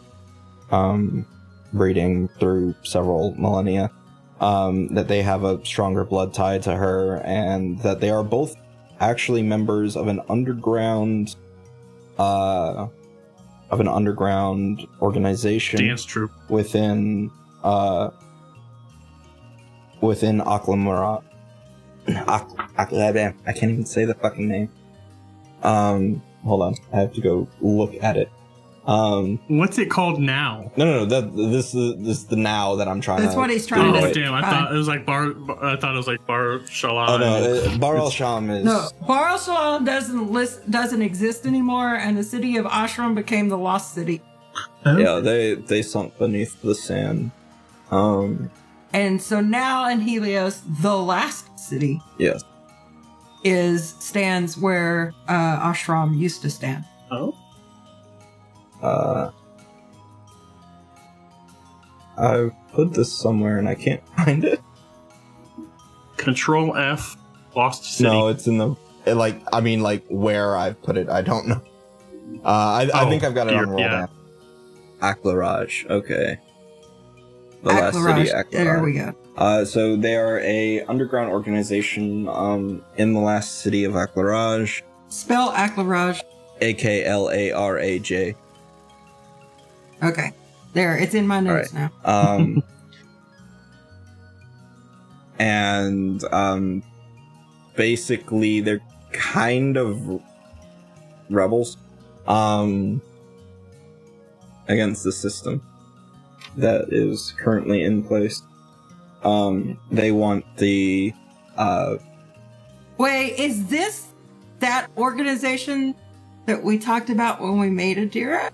um breeding through several millennia um that they have a stronger blood tie to her and that they are both actually members of an underground uh of an underground organization Dance troupe. within uh within Aklamarat. Ak- Ak- I can't even say the fucking name. Um, hold on, I have to go look at it. Um, What's it called now? no, no, no. That this is this is the now that I'm trying That's to. what he's trying Oh to damn! I find. thought it was like bar. I thought it was like bar Shala. Oh no, uh, Bar al Sham is. No, Bar al Shalom doesn't list doesn't exist anymore, and the city of Ashram became the lost city. Yeah, they they sunk beneath the sand. Um, And so now in Helios, the last city yes. is stands where uh, Ashram used to stand. Oh, Uh, I put this somewhere and I can't (laughs) find it. Control F. Lost City. No, it's in the it, like I mean like where I've put it. I don't know. Uh, I, I Oh, think I've got it on dear, roll yeah. down. Aklaraj. Okay. The last city, Aklaraj. There we go. Uh, so they are a underground organization um, in the last city of Aklaraj. Spell Aklaraj. A K L A R A J. Okay. There, it's in my notes now. Um, (laughs) and um, basically, they're kind of rebels um, against the system that is currently in place. Um, they want the uh, Wait, is this that organization that we talked about when we made Adira?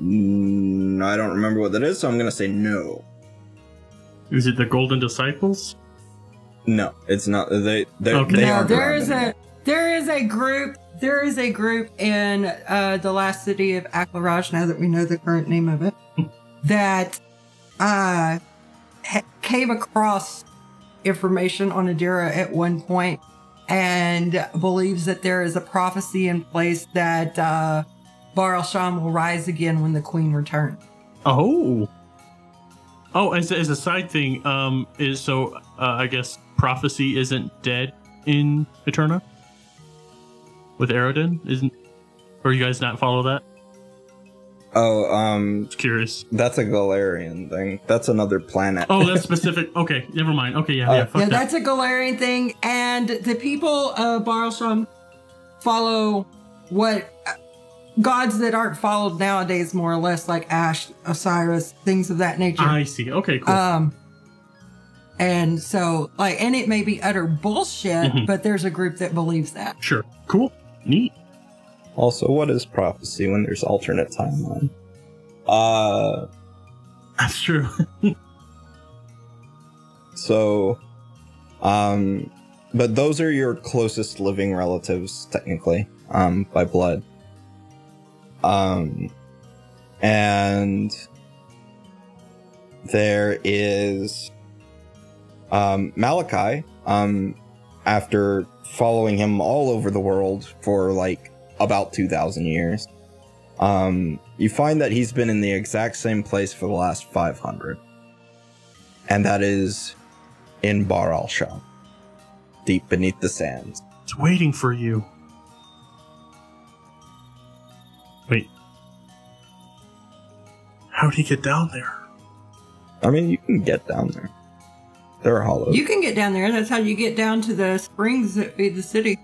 Mm, I don't remember what that is, so I'm gonna say no. Is it the Golden Disciples? No, it's not. They they Okay. they no, aren't there around is anymore. a there is a group there is a group in uh, the last city of Aklaraj, now that we know the current name of it, (laughs) that uh, ha- came across information on Adira at one point and believes that there is a prophecy in place that uh, Bar al will rise again when the queen returns. Oh. Oh, as, as a side thing, um, is so uh, I guess prophecy isn't dead in Eterna with Aroden, isn't? Or you guys not follow that? Oh, um, Just curious. that's a Golarion thing. That's another planet. Oh, that's (laughs) specific. Okay, never mind. Okay, yeah, yeah. Uh, Fuck yeah, that. that's a Golarion thing, and the people of Barlsham follow what gods that aren't followed nowadays, more or less, like Ash, Osiris, things of that nature. I see. Okay, cool. Um, and so, like, and it may be utter bullshit, Mhm. but there's a group that believes that. sure. Cool. Neat. Also, what is prophecy when there's alternate timeline? Uh, That's true. (laughs) so, um, but those are your closest living relatives, technically, um, by blood. Um, and there is, um, Malachi, um, after following him all over the world for like about 2,000 years, um, you find that he's been in the exact same place for the last 500. And that is in Bar al Sham, deep beneath the sands. It's waiting for you. Wait. How'd he get down there? I mean, you can get down there. There are hollows. You can get down there. That's how you get down to the springs that feed the city.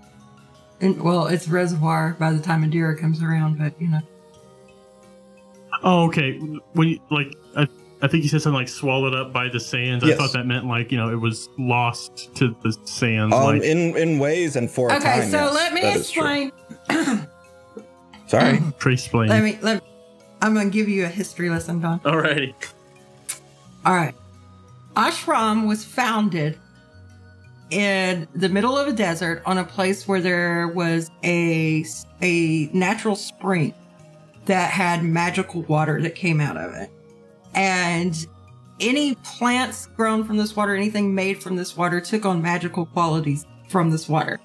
And well, it's reservoir by the time Adira comes around, but you know. Oh, okay. When you, like, I, I think you said something like swallowed up by the sands. I thought that meant like you know it was lost to the sands. Um, like, in in ways and for a Okay, time. so yes, let me that is true. explain. (clears throat) (clears throat) Sorry. (laughs) trace plane. Let me let. me, I'm gonna give you a history lesson, Don. Alrighty. All right. Ashram was founded in the middle of a desert on a place where there was a a natural spring that had magical water that came out of it. And any plants grown from this water, anything made from this water took on magical qualities from this water.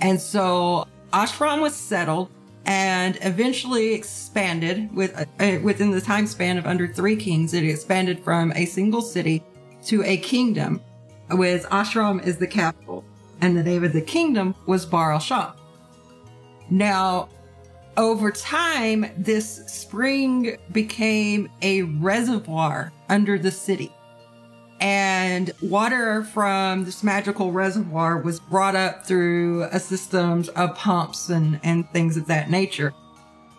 And so Ashram was settled and eventually expanded with uh, within the time span of under 3 kings it expanded from a single city to a kingdom with Ashram as the capital and the name of the kingdom was Bar al-Sham. Now over time, this spring became a reservoir under the city. And water from this magical reservoir was brought up through a systems of pumps and, and things of that nature.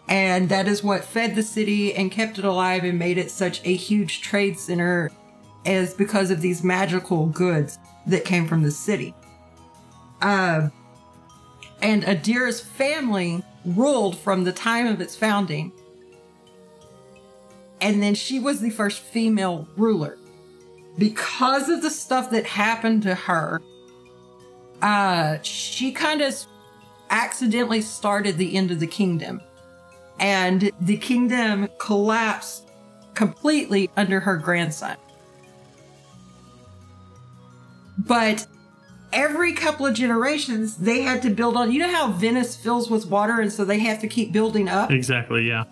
And that is what fed the city and kept it alive and made it such a huge trade center is because of these magical goods that came from the city. Uh, and Adira's family ruled from the time of its founding. And then she was the first female ruler. Because of the stuff that happened to her, uh, she kind of accidentally started the end of the kingdom. And the kingdom collapsed completely under her grandson. But every couple of generations, they had to build on. You know how Venice fills with water, and so they have to keep building up? Exactly. Yeah.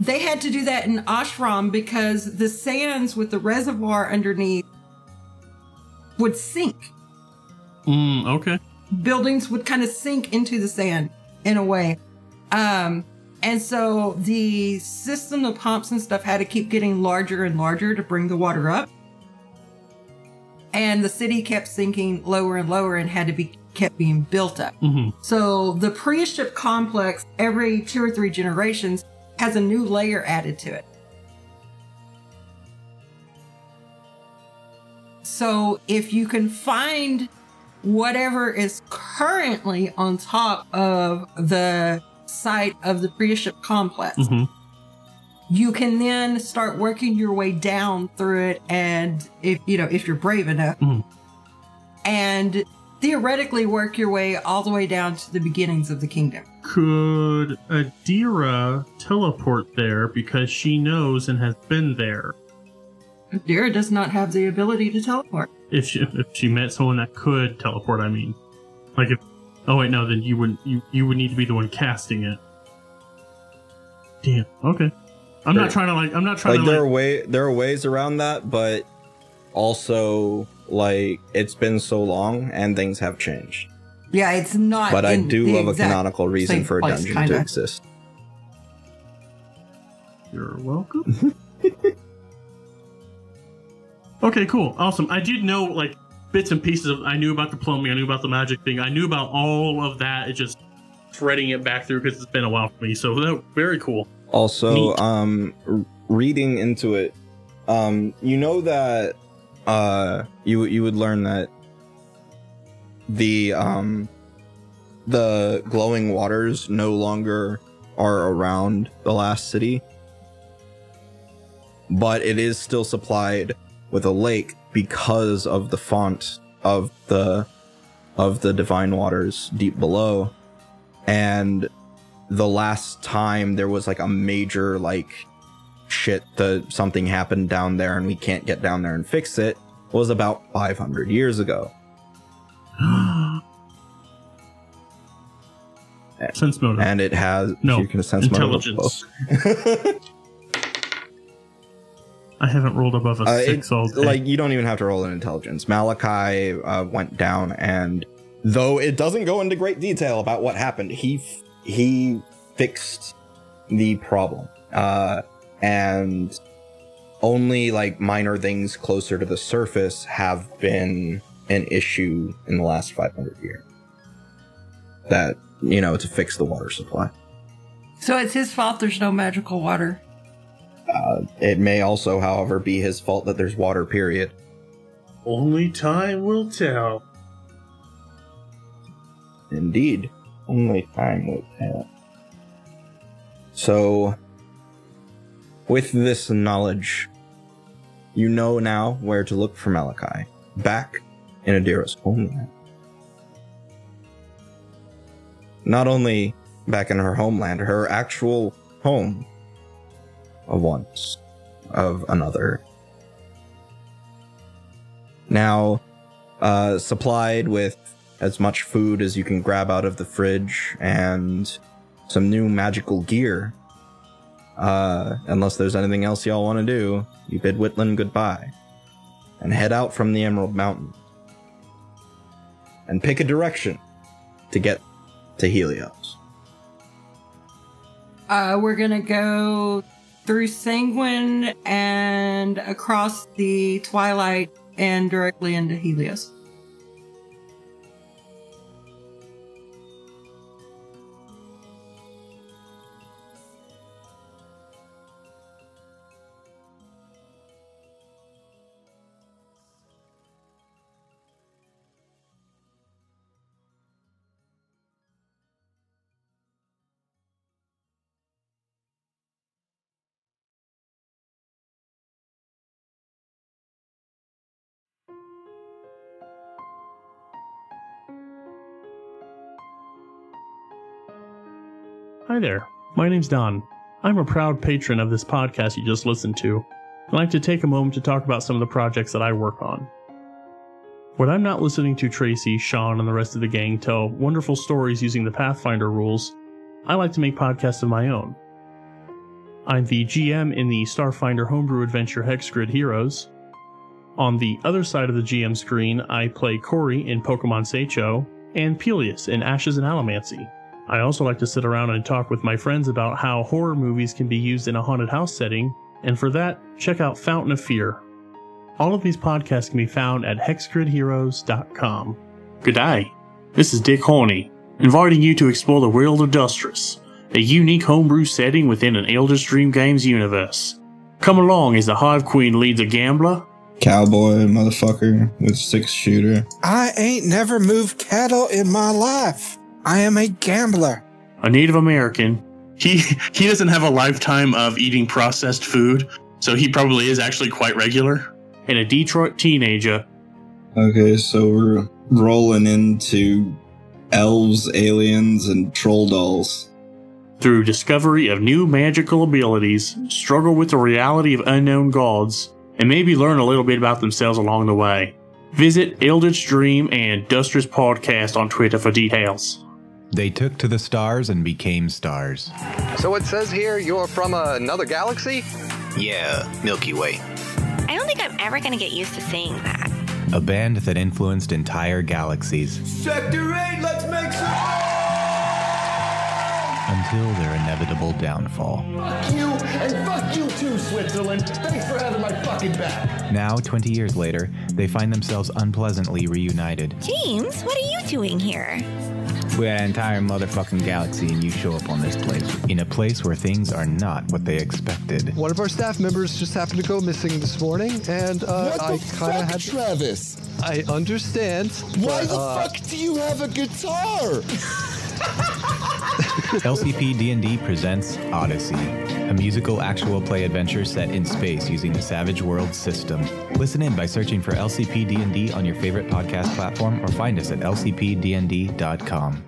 They had to do that in Ashram because the sands with the reservoir underneath would sink. Mm, okay. Buildings would kind of sink into the sand in a way. Um, and so the system of pumps and stuff had to keep getting larger and larger to bring the water up. And the city kept sinking lower and lower and had to be kept being built up. hmm So the pre-ship complex, every two or three generations, has a new layer added to it. So if you can find whatever is currently on top of the site of the pre-ship complex, hmm you can then start working your way down through it and if you know if you're brave enough Mhm. and theoretically work your way all the way down to the beginnings of the kingdom Could Adira teleport there because she knows and has been there? Adira does not have the ability to teleport If she, if she met someone that could teleport, I mean, like if. Oh wait, no. Then you would you you would need to be the one casting it. Damn. Okay. I'm not trying to like. I'm not trying like to there like. are way there are ways around that, but also like it's been so long and things have changed. yeah it's not But I do the love a canonical reason for a place, dungeon kinda. to exist. You're welcome. (laughs) okay, cool, awesome. I did know like bits and pieces of. I knew about the plumbing. I knew about the magic thing. I knew about all of that. It's just threading it back through because it's been a while for me. So that, very cool. Also, Neat. um, r- reading into it, um, you know that uh, you you would learn that the um, the glowing waters no longer are around the last city, but it is still supplied with a lake because of the font of the of the divine waters deep below, and the last time there was like a major like shit the something happened down there and we can't get down there and fix it was about 500 years ago (gasps) Sense motive. and it has No, you can sense intelligence. (laughs) I haven't rolled above a Uh, six it- all day. like you don't even have to roll an intelligence malachi uh, went down and though it doesn't go into great detail about what happened he f- he fixed the problem uh and only like minor things closer to the surface have been an issue in the last 500 years that you know to fix the water supply so it's his fault there's no magical water Uh, it may also, however, be his fault that there's water, period. Only time will tell. Indeed. Only time will tell. So, with this knowledge, you know now where to look for Malachi. Back in Adira's homeland. Not only back in her homeland, her actual home of once, of another. Now, uh, supplied with as much food as you can grab out of the fridge and some new magical gear. Uh, unless there's anything else y'all want to do, you bid Whitland goodbye and head out from the Emerald Mountain and pick a direction to get to Helios. Uh, we're gonna go through Sanguine and across the Twilight and directly into Helios. Hi there, my name's Don. I'm a proud patron of this podcast you just listened to. I'd like to take a moment to talk about some of the projects that I work on. When I'm not listening to Tracy, Sean, and the rest of the gang tell wonderful stories using the Pathfinder rules, I like to make podcasts of my own. I'm the GM in the Starfinder homebrew adventure Hexgrid Heroes. On the other side of the GM screen, I play Corey in Pokemon Seicho and Peleus in Ashes and Allomancy. I also like to sit around and talk with my friends about how horror movies can be used in a haunted house setting, and for that, check out Fountain of Fear. All of these podcasts can be found at hexgridheroes.com. Good day. This is Dick Horney, inviting you to explore the world of Dustress, a unique homebrew setting within an Eldritch Dream Games universe. Come along as the Hive Queen leads a gambler, Cowboy motherfucker with six shooter. I ain't never moved cattle in my life. I am a gambler. a Native American. He (laughs) he doesn't have a lifetime of eating processed food, so he probably is actually quite regular. And a Detroit teenager. Okay, so we're rolling into elves, aliens, and troll dolls. Through discovery of new magical abilities, struggle with the reality of unknown gods, and maybe learn a little bit about themselves along the way. Visit Eldritch Dream and Dustress Podcast on Twitter for details. They took to the stars and became stars. So it says here you're from another galaxy? Yeah, Milky Way. I don't think I'm ever going to get used to saying that. A band that influenced entire galaxies Sector 8, let's make some. until their inevitable downfall. Fuck you, and fuck you too, Switzerland. Thanks for having my fucking back. Now, 20 years later, they find themselves unpleasantly reunited. James, what are you doing here? We're an entire motherfucking galaxy, and you show up on this place. In a place where things are not what they expected. One of our staff members just happened to go missing this morning, and uh, What the I kind of had. Travis? I understand. Why but, the uh, fuck do you have a guitar? (laughs) LCP D&D presents Odyssey, musical actual play adventure set in space using the Savage Worlds system. Listen in by searching for LCP D&D on your favorite podcast platform or find us at lcpdnd.com.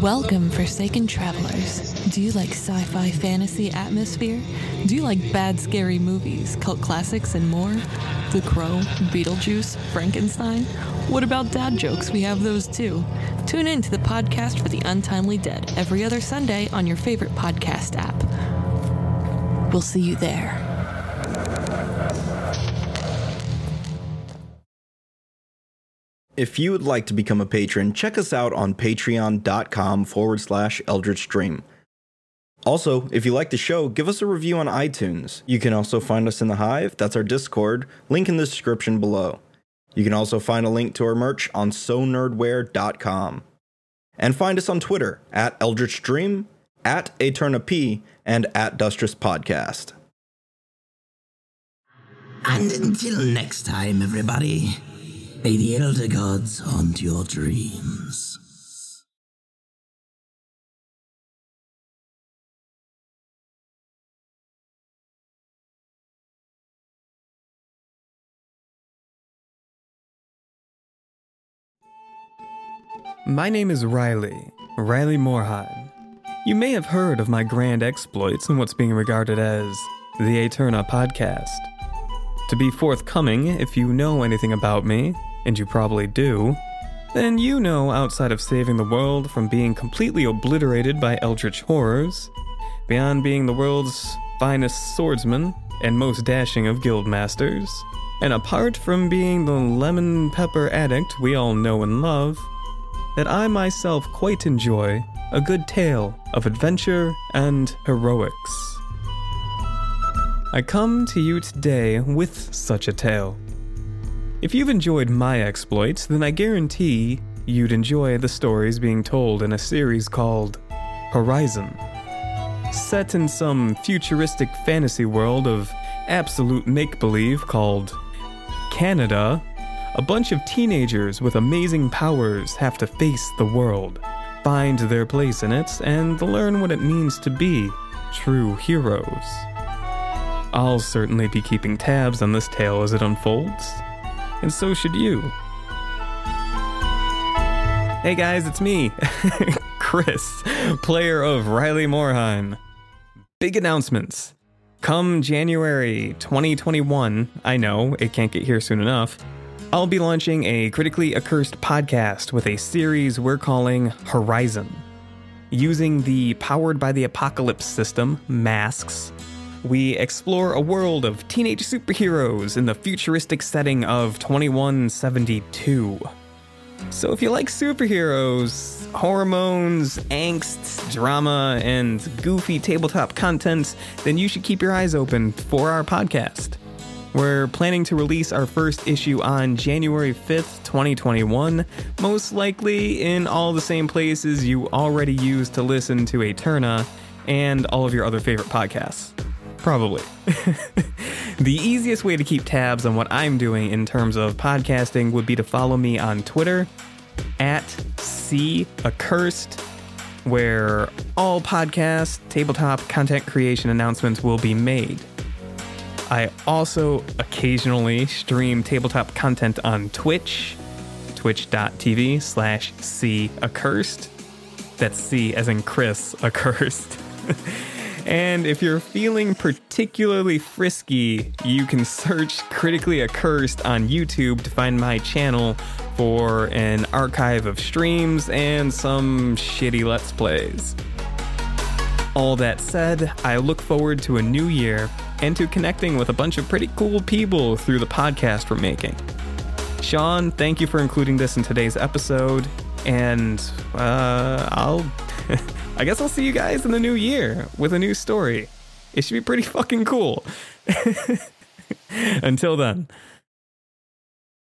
Welcome, Forsaken Travelers. Do you like sci fi fantasy atmosphere? Do you like bad, scary movies, cult classics, and more? The Crow, Beetlejuice, Frankenstein? What about dad jokes? We have those too. Tune in to the podcast for the Untimely Dead every other Sunday on your favorite podcast app. We'll see you there. If you would like to become a patron, check us out on patreon.com forward slash eldritch dream. Also, if you like the show, give us a review on iTunes. You can also find us in the Hive, that's our Discord, link in the description below. You can also find a link to our merch on sonerdware.com. And find us on Twitter at Eldritch Dream, at Aeterna P, and at Dustress Podcast. And until next time, everybody, may the Elder Gods haunt your dreams. My name is Riley, Riley Morheim. You may have heard of my grand exploits in what's being regarded as the Aeterna podcast. To be forthcoming, if you know anything about me, and you probably do, then you know outside of saving the world from being completely obliterated by eldritch horrors, beyond being the world's finest swordsman and most dashing of guild masters, and apart from being the lemon pepper addict we all know and love, that I myself quite enjoy a good tale of adventure and heroics. I come to you today with such a tale. If you've enjoyed my exploits, then I guarantee you'd enjoy the stories being told in a series called Horizon. Set in some futuristic fantasy world of absolute make believe called Canada, a bunch of teenagers with amazing powers have to face the world, find their place in it, and learn what it means to be true heroes. I'll certainly be keeping tabs on this tale as it unfolds, and so should you. Hey guys, it's me, (laughs) Chris, player of Riley Morheim. Big announcements. Come January 2021, I know it can't get here soon enough. I'll be launching a critically accursed podcast with a series we're calling Horizon. Using the Powered by the Apocalypse system, Masks, we explore a world of teenage superheroes in the futuristic setting of 2172. So if you like superheroes, hormones, angst, drama, and goofy tabletop contents, then you should keep your eyes open for our podcast. We're planning to release our first issue on January 5th, 2021, most likely in all the same places you already use to listen to Aeterna and all of your other favorite podcasts. Probably. (laughs) the easiest way to keep tabs on what I'm doing in terms of podcasting would be to follow me on Twitter at C Accursed, where all podcast, tabletop content creation announcements will be made. I also occasionally stream tabletop content on Twitch, twitch.tv slash C Accursed. That's C as in Chris Accursed. (laughs) and if you're feeling particularly frisky, you can search Critically Accursed on YouTube to find my channel for an archive of streams and some shitty Let's Plays. All that said, I look forward to a new year and to connecting with a bunch of pretty cool people through the podcast we're making. Sean, thank you for including this in today's episode, and uh, I'll. (laughs) I guess I'll see you guys in the new year with a new story. It should be pretty fucking cool. (laughs) Until then.